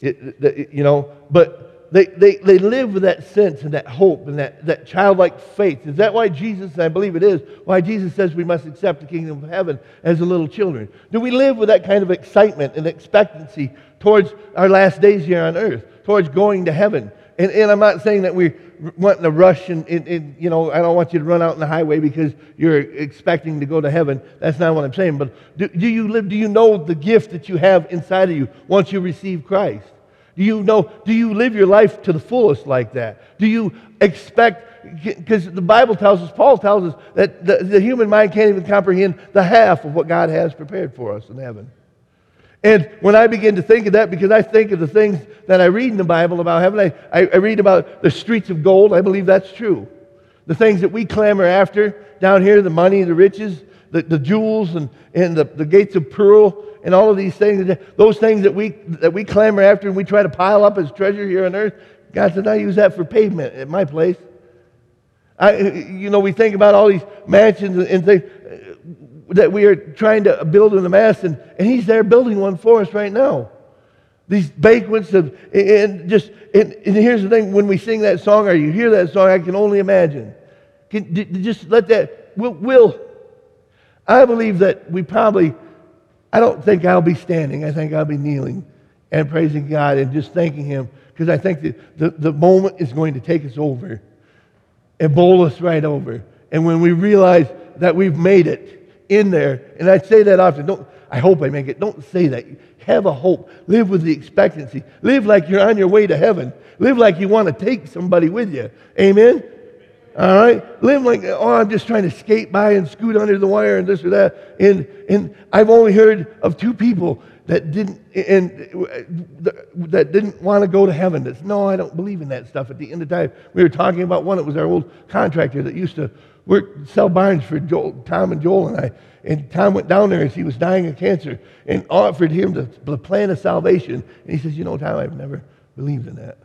It, it, you know, but they, they, they live with that sense and that hope and that, that childlike faith. Is that why Jesus, and I believe it is, why Jesus says we must accept the kingdom of heaven as little children? Do we live with that kind of excitement and expectancy towards our last days here on earth, towards going to heaven? And, and I'm not saying that we want to rush and, and, and, you know, I don't want you to run out in the highway because you're expecting to go to heaven. That's not what I'm saying. But do, do you live, do you know the gift that you have inside of you once you receive Christ? Do you know, do you live your life to the fullest like that? Do you expect, because the Bible tells us, Paul tells us, that the, the human mind can't even comprehend the half of what God has prepared for us in heaven. And when I begin to think of that, because I think of the things that I read in the Bible about heaven, I, I, read about the streets of gold. I believe that's true. The things that we clamor after down here, the money, the riches, the, the jewels, and, and the, the gates of pearl, and all of these things, those things that we, that we clamor after and we try to pile up as treasure here on earth, God said, I use that for pavement at my place. I, you know, we think about all these mansions and things uh, that we are trying to build in the mass, and, and He's there building one for us right now. These banquets of, and just, and, and here's the thing when we sing that song or you hear that song, I can only imagine. Can, just let that, will, will, I believe that we probably, I don't think I'll be standing. I think I'll be kneeling and praising God and just thanking Him because I think that the, the moment is going to take us over and bowl us right over. And when we realize that we've made it in there, and I say that often, don't, I hope I make it, don't say that. Have a hope. Live with the expectancy. Live like you're on your way to heaven. Live like you want to take somebody with you. Amen? All right? Live like, oh, I'm just trying to skate by and scoot under the wire and this or that. And, and I've only heard of two people that didn't and that didn't want to go to heaven. That's no, I don't believe in that stuff. At the end of time, we were talking about one. It was our old contractor that used to work sell barns for Joel, Tom and Joel and I. And Tom went down there as he was dying of cancer and offered him the, the plan of salvation. And he says, "You know, Tom, I've never believed in that."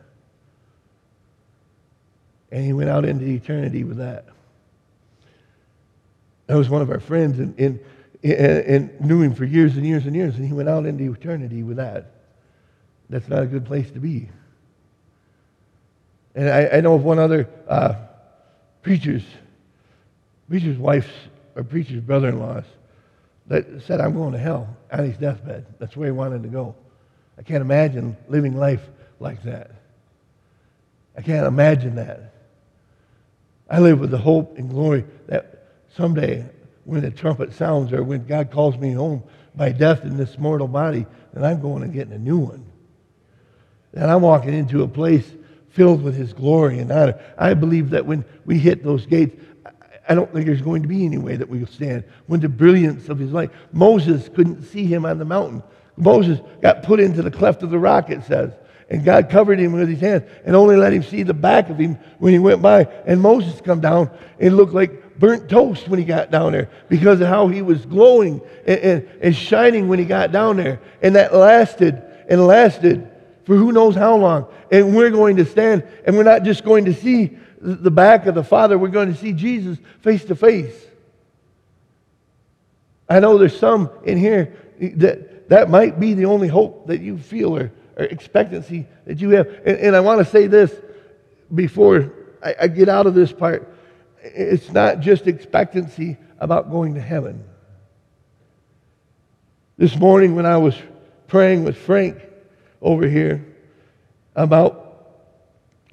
And he went out into eternity with that. That was one of our friends, and, and and knew him for years and years and years, and he went out into eternity with that. That's not a good place to be. And I, I know of one other uh, preacher's, preacher's wife's or preacher's brother-in-law's that said, I'm going to hell on his deathbed. That's where he wanted to go. I can't imagine living life like that. I can't imagine that. I live with the hope and glory that someday when the trumpet sounds or when God calls me home by death in this mortal body, then I'm going and getting a new one. And I'm walking into a place filled with his glory and honor. I believe that when we hit those gates, I don't think there's going to be any way that we'll stand. When the brilliance of his light, Moses couldn't see him on the mountain. Moses got put into the cleft of the rock, it says. And God covered him with his hands and only let him see the back of him when he went by. And Moses come down and looked like burnt toast when he got down there because of how he was glowing and, and, and shining when he got down there. And that lasted and lasted for who knows how long. And we're going to stand and we're not just going to see the back of the Father, we're going to see Jesus face to face. I know there's some in here that that might be the only hope that you feel or, or Uh, expectancy that you have. And, and I want to say this before I, I get out of this part it's not just expectancy about going to heaven. This morning, when I was praying with Frank over here about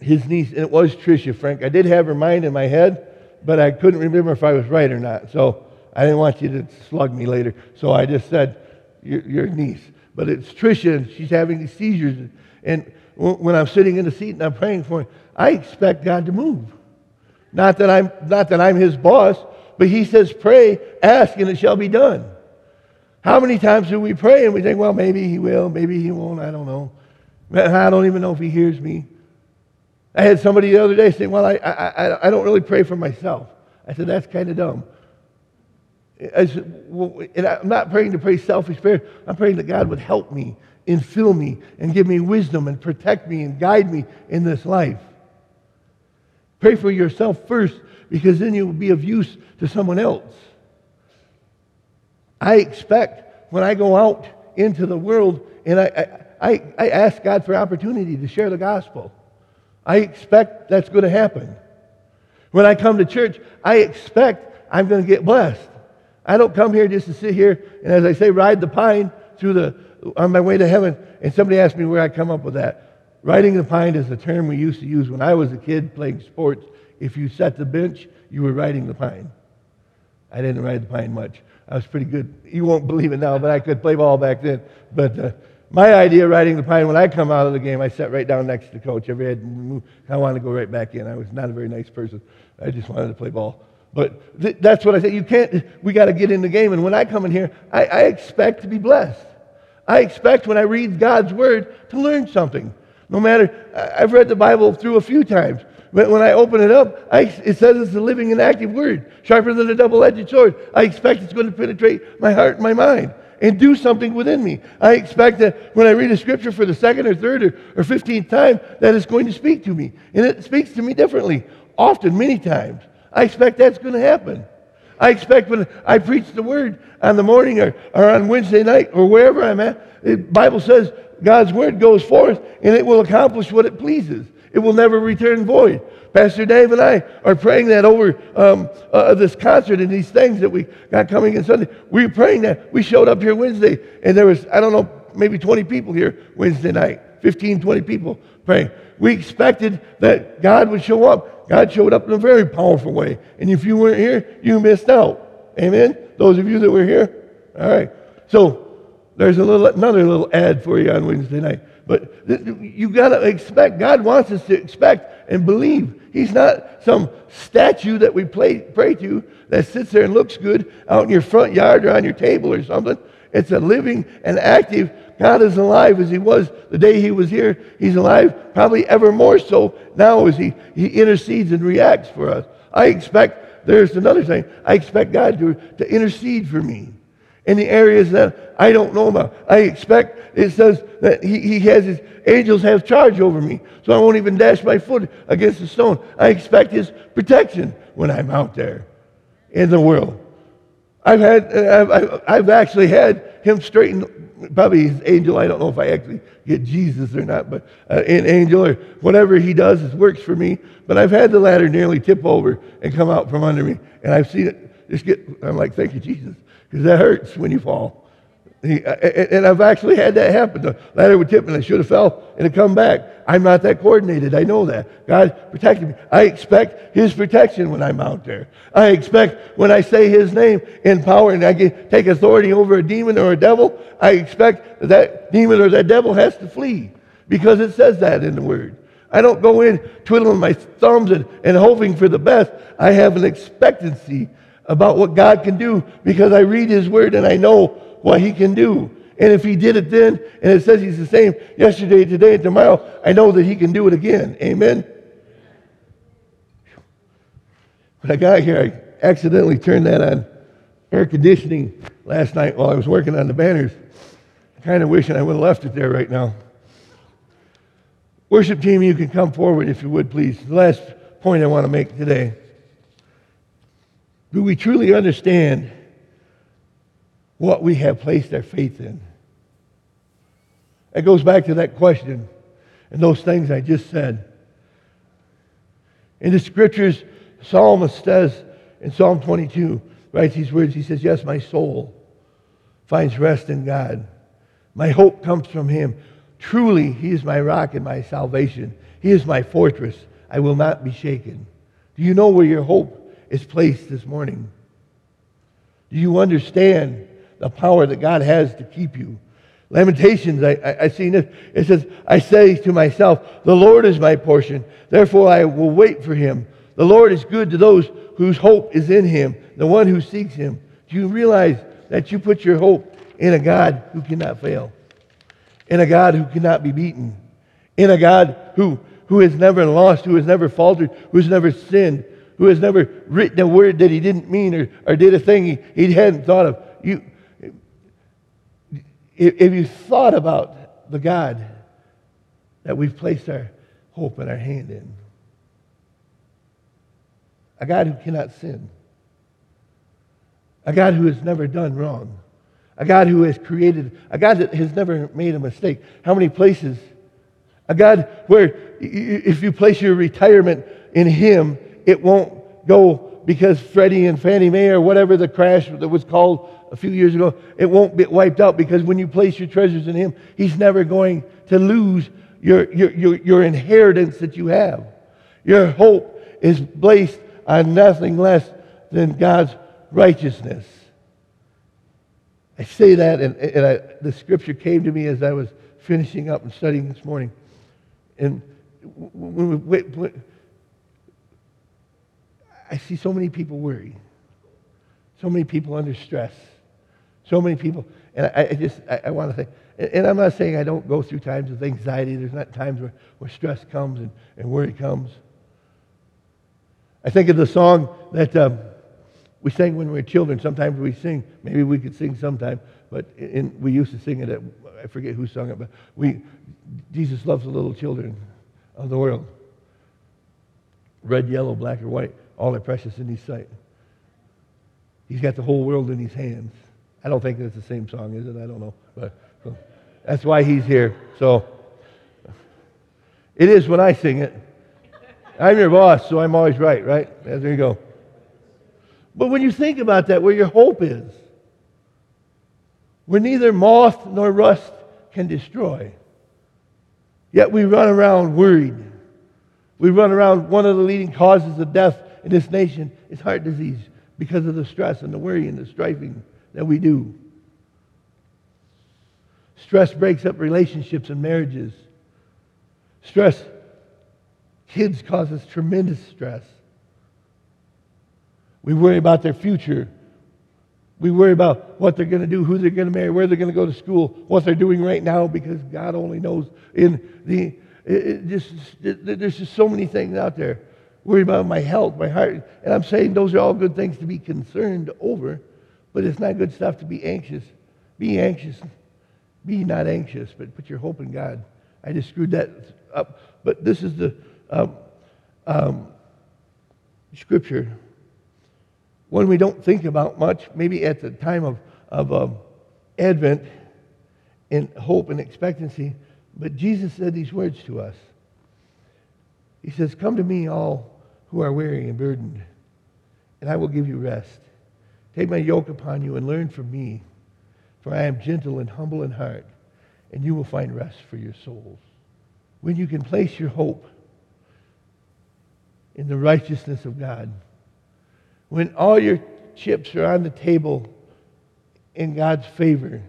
his niece, and it was Tricia, Frank, I did have her mind in my head, but I couldn't remember if I was right or not. So I didn't want you to slug me later. So I just said, Your, your niece. But it's Tricia, and she's having these seizures. And when I'm sitting in the seat and I'm praying for her, I expect God to move. Not that I'm, not that I'm his boss, but he says, pray, ask, and it shall be done. How many times do we pray and we think, well, maybe he will, maybe he won't, I don't know. I don't even know if he hears me. I had somebody the other day say, well, I, I, I don't really pray for myself. I said, that's kind of dumb. I well, and I'm not praying to pray selfish prayer. I'm praying that God would help me and fill me and give me wisdom and protect me and guide me in this life. Pray for yourself first because then you will be of use to someone else. I expect when I go out into the world and I, I, I ask God for opportunity to share the gospel. I expect that's going to happen. When I come to church, I expect I'm going to get blessed. I don't come here just to sit here and, as I say, ride the pine through the on my way to heaven. And somebody asked me where I come up with that. Riding the pine is a term we used to use when I was a kid playing sports. If you set the bench, you were riding the pine. I didn't ride the pine much. I was pretty good. You won't believe it now, but I could play ball back then. But uh, my idea of riding the pine, when I come out of the game, I sat right down next to the coach. Every head I wanted to go right back in. I was not a very nice person. I just wanted to play ball. But th- that's what I said. You can't, we got to get in the game. And when I come in here, I, I expect to be blessed. I expect when I read God's word to learn something. No matter, I've read the Bible through a few times. But when I open it up, I, it says it's a living and active word, sharper than a double edged sword. I expect it's going to penetrate my heart and my mind and do something within me. I expect that when I read a scripture for the second or third or, or 15th time, that it's going to speak to me. And it speaks to me differently, often, many times. I expect that's going to happen. I expect when I preach the word on the morning or, or on Wednesday night or wherever I'm at, the Bible says God's word goes forth and it will accomplish what it pleases. It will never return void. Pastor Dave and I are praying that over um, uh, this concert and these things that we got coming in Sunday. We were praying that. We showed up here Wednesday, and there was, I don't know, maybe 20 people here Wednesday night, 15, 20 people praying. We expected that God would show up. God showed up in a very powerful way. And if you weren't here, you missed out. Amen? Those of you that were here? All right. So there's a little, another little ad for you on Wednesday night. But you got to expect, God wants us to expect and believe. He's not some statue that we play, pray to that sits there and looks good out in your front yard or on your table or something. It's a living and active. God is alive as He was the day He was here. He's alive, probably ever more so now as He, he intercedes and reacts for us. I expect, there's another thing, I expect God to, to intercede for me in the areas that I don't know about. I expect, it says that he, he has his angels have charge over me, so I won't even dash my foot against a stone. I expect his protection when I'm out there in the world. I've had, I've, I've actually had him straighten, probably angel. I don't know if I actually get Jesus or not, but uh, an angel or whatever he does, it works for me. But I've had the ladder nearly tip over and come out from under me, and I've seen it just get. I'm like, thank you, Jesus because that hurts when you fall. He, uh, and I've actually had that happen. The ladder would tip and I should have fell and it come back. I'm not that coordinated. I know that. God protected me. I expect His protection when I'm out there. I expect when I say His name in power and I get, take authority over a demon or a devil, I expect that, that demon or that devil has to flee because it says that in the Word. I don't go in twiddling my thumbs and, and hoping for the best. I have an expectancy about what God can do because I read His Word and I know what He can do. And if He did it then, and it says He's the same yesterday, today, and tomorrow, I know that He can do it again. Amen? When I got here, I accidentally turned that on air conditioning last night while I was working on the banners. I Kind of wishing I would have left it there right now. Worship team, you can come forward if you would, please. The last point I want to make today. Do we truly understand what we have placed our faith in? It goes back to that question and those things I just said. In the scriptures, psalmist says in Psalm 22, writes these words. He says, Yes, my soul finds rest in God. My hope comes from him. Truly, he is my rock and my salvation. He is my fortress. I will not be shaken. Do you know where your hope is placed this morning. Do you understand the power that God has to keep you? Lamentations, I, I, I seen it. It says, I say to myself, the Lord is my portion. Therefore I will wait for him. The Lord is good to those whose hope is in him, the one who seeks him. Do you realize that you put your hope in a God who cannot fail? In a God who cannot be beaten? In a God who, who has never lost, who has never faltered, who has never sinned, who has never written a word that he didn't mean or, or did a thing he, he hadn't thought of. You, if, you thought about the God that we've placed our hope and our hand in, a God who cannot sin, a God who has never done wrong, a God who has created, a God that has never made a mistake. How many places? A God where if you place your retirement in Him, it won't go because Freddie and Fannie Mae or whatever the crash that was called a few years ago, it won't get wiped out because when you place your treasures in Him, He's never going to lose your, your, your, your inheritance that you have. Your hope is placed on nothing less than God's righteousness. I say that, and, and I, the scripture came to me as I was finishing up and studying this morning. And when we, I see so many people worried, so many people under stress, so many people, and I, I just, I, I want to say, and I'm not saying I don't go through times of anxiety. There's not times where, where stress comes and, and worry comes. I think of the song that um, we sang when we were children. Sometimes we sing, maybe we could sing sometime, but in, we used to sing it at, I forget who sung it, but we, Jesus loves the little children of the world. Red, yellow, black, or white all are precious in his sight. He's got the whole world in his hands. I don't think that's the same song, is it? I don't know. But so, that's why he's here. So it is when I sing it. I'm your boss, so I'm always right, right? There you go. But when you think about that, where your hope is, where neither moth nor rust can destroy, yet we run around worried. We run around, one of the leading causes of death in this nation is heart disease because of the stress and the worry and the striving that we do. Stress breaks up relationships and marriages. Stress, kids causes tremendous stress. We worry about their future. We worry about what they're going to do, who they're going to marry, where they're going to go to school, what they're doing right now, because God only knows. In the, it, it just, it, there's just so many things out there. Worry about my health, my heart, and I'm saying those are all good things to be concerned over, but it's not good stuff to be anxious. Be anxious. Be not anxious, but put your hope in God. I just screwed that up. But this is the um, um, scripture. One we don't think about much, maybe at the time of, of um, Advent in hope and expectancy. But Jesus said these words to us. He says, Come to me, all who are weary and burdened, and I will give you rest. Take my yoke upon you and learn from me, for I am gentle and humble in heart, and you will find rest for your souls when you can place your hope in the righteousness of God, when all your chips are on the table in God's favor,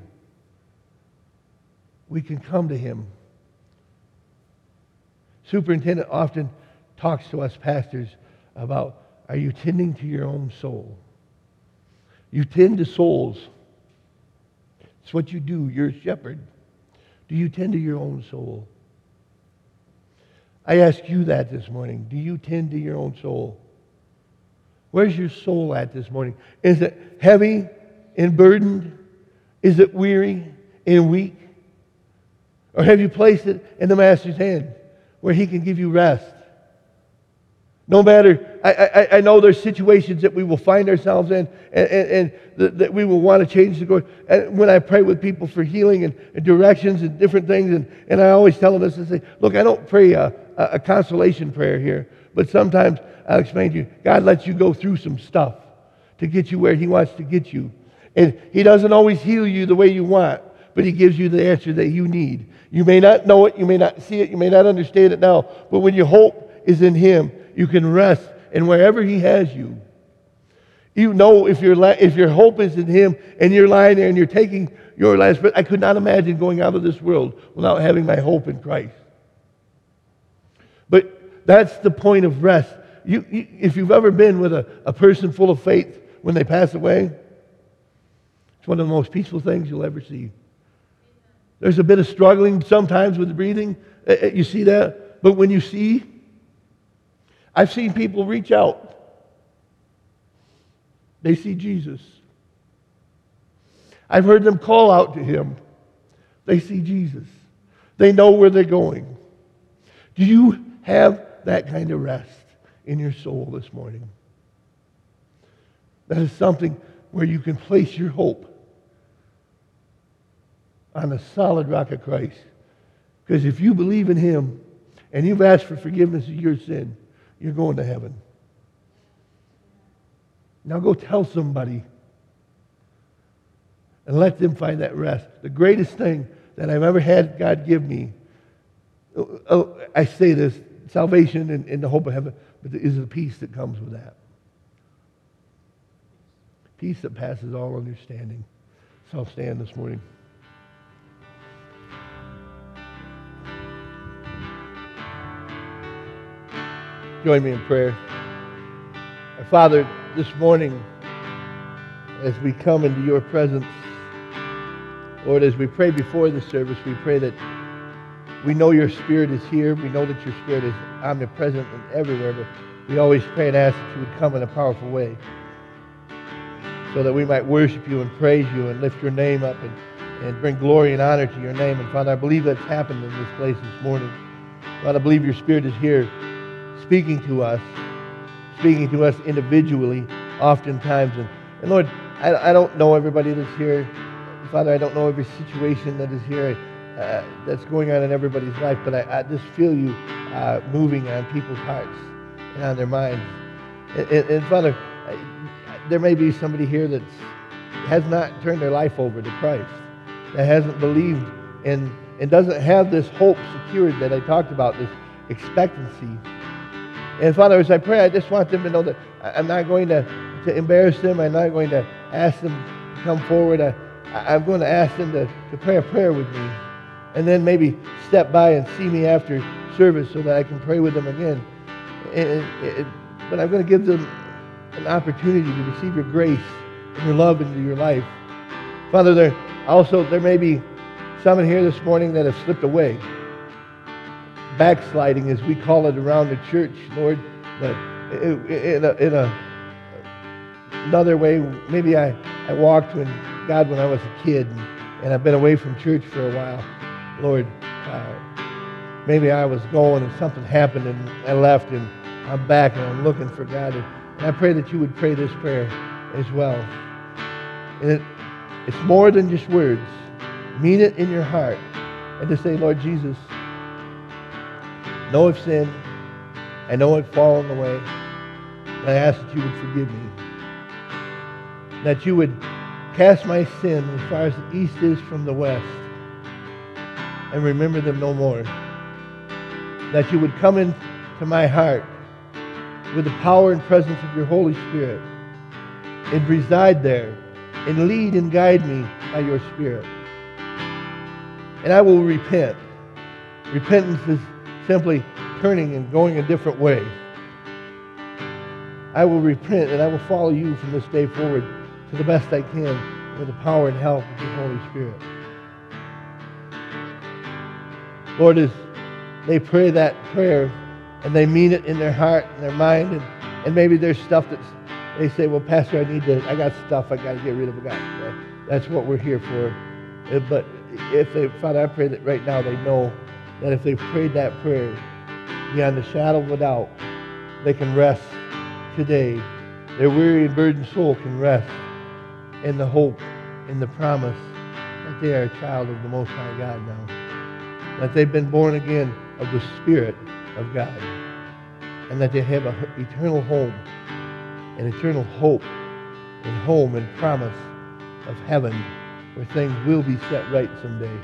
we can come to Him. Superintendent often talks to us pastors about are you tending to your own soul? You tend to souls. It's what you do. You're a shepherd. Do you tend to your own soul? I ask you that this morning. Do you tend to your own soul? Where's your soul at this morning? Is it heavy and burdened? Is it weary and weak? Or have you placed it in the Master's hand where He can give you rest? No matter, I, I, I know there's situations that we will find ourselves in and, and, and that, that, we will want to change the course. And when I pray with people for healing and, and directions and different things, and, and I always tell them this and say, look, I don't pray a, a consolation prayer here, but sometimes I'll explain to you God lets you go through some stuff to get you where He wants to get you. And He doesn't always heal you the way you want, but He gives you the answer that you need. You may not know it, you may not see it, you may not understand it now, but when your hope is in Him, you can rest in wherever He has you. You know if, your if your hope is in Him and you're lying there and you're taking your last breath. I could not imagine going out of this world without having my hope in Christ. But that's the point of rest. You, you, if you've ever been with a, a person full of faith when they pass away, it's one of the most peaceful things you'll ever see. There's a bit of struggling sometimes with the breathing. Uh, uh, you see that? But when you see, I've seen people reach out. They see Jesus. I've heard them call out to him. They see Jesus. They know where they're going. Do you have that kind of rest in your soul this morning. That is something where you can place your hope on the solid rock of Christ. Because if you believe in Him and you've asked for forgiveness of your sin, you're going to heaven. Now go tell somebody and let them find that rest. The greatest thing that I've ever had God give me, oh, oh, I say this salvation and, and the hope of heaven, but is the peace that comes with that. Peace that passes all understanding. So I'll stand this morning. Join me in prayer. Father, this morning, as we come into your presence, Lord, as we pray before the service, we pray that we know your Spirit is here. We know that your Spirit is omnipresent and everywhere, but we always pray and ask that you would come in a powerful way so that we might worship you and praise you and lift your name up and, and bring glory and honor to your name. And Father, I believe that's happened in this place this morning. Father, I believe your Spirit is here speaking to us, speaking to us individually oftentimes. And, And Lord, I, I don't know everybody that's here. Father, I don't know every situation that is here uh, that's going on in everybody's life, but I, I just feel you uh, moving on people's hearts and on their minds. And, and, and Father, there may be somebody here that has not turned their life over to Christ, that hasn't believed in and doesn't have this hope secured that I talked about, this expectancy. And Father, as I pray, I just want them to know that I'm not going to, to embarrass them. I'm not going to ask them to come forward. I, I'm going to ask them to, to pray a prayer with me. And then maybe step by and see me after service so that I can pray with them again. And, and, but I'm going to give them an opportunity to receive your grace and your love into your life. Father, there also there may be some in here this morning that have slipped away. Backsliding, as we call it around the church, Lord. But in, a, in a, another way, maybe I, I walked when God when I was a kid, and, and I've been away from church for a while. Lord, uh, maybe I was going and something happened and I left and I'm back and I'm looking for God. And I pray that you would pray this prayer as well. And it, it's more than just words. Mean it in your heart. And to say, Lord Jesus, know I've sinned. I know I've fallen away. And I ask that you would forgive me. That you would cast my sin as far as the east is from the west and remember them no more. That you would come into my heart with the power and presence of your Holy Spirit and reside there and lead and guide me by your Spirit. And I will repent. Repentance is simply turning and going a different way. I will repent and I will follow you from this day forward to the best I can with the power and help of the Holy Spirit. Lord, as they pray that prayer and they mean it in their heart and their mind, and, and maybe there's stuff that they say, well, Pastor, I need to, I got stuff I got to get rid of. God. That's what we're here for. Uh, but if they, Father, I pray that right now they know that if they prayed that prayer beyond the shadow of a doubt, they can rest today. Their weary and burdened soul can rest in the hope, in the promise that they are a child of the Most High God now. That they've been born again of the Spirit of God. And that they have an eternal home, an eternal hope, and home and promise of heaven where things will be set right someday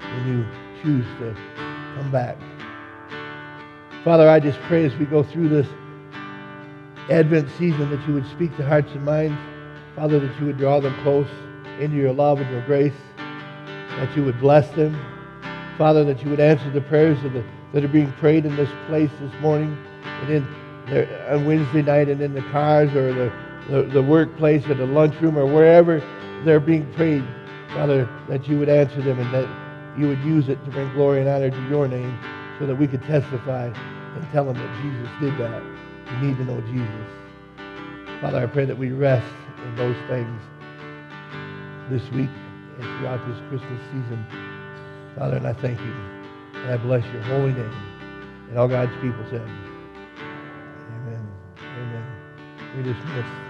when you choose to come back. Father, I just pray as we go through this Advent season that you would speak to hearts and minds. Father, that you would draw them close into your love and your grace, that you would bless them. Father, that you would answer the prayers the, that are being prayed in this place this morning and in on Wednesday night and in the cars or the, the, the workplace or the lunchroom or wherever they're being prayed. Father, that you would answer them and that you would use it to bring glory and honor to your name so that we could testify and tell them that Jesus did that. We need to know Jesus. Father, I pray that we rest in those things this week and throughout this Christmas season. Father, and I thank you. And I bless your holy name. And all God's people said, Amen. Amen. We dismiss.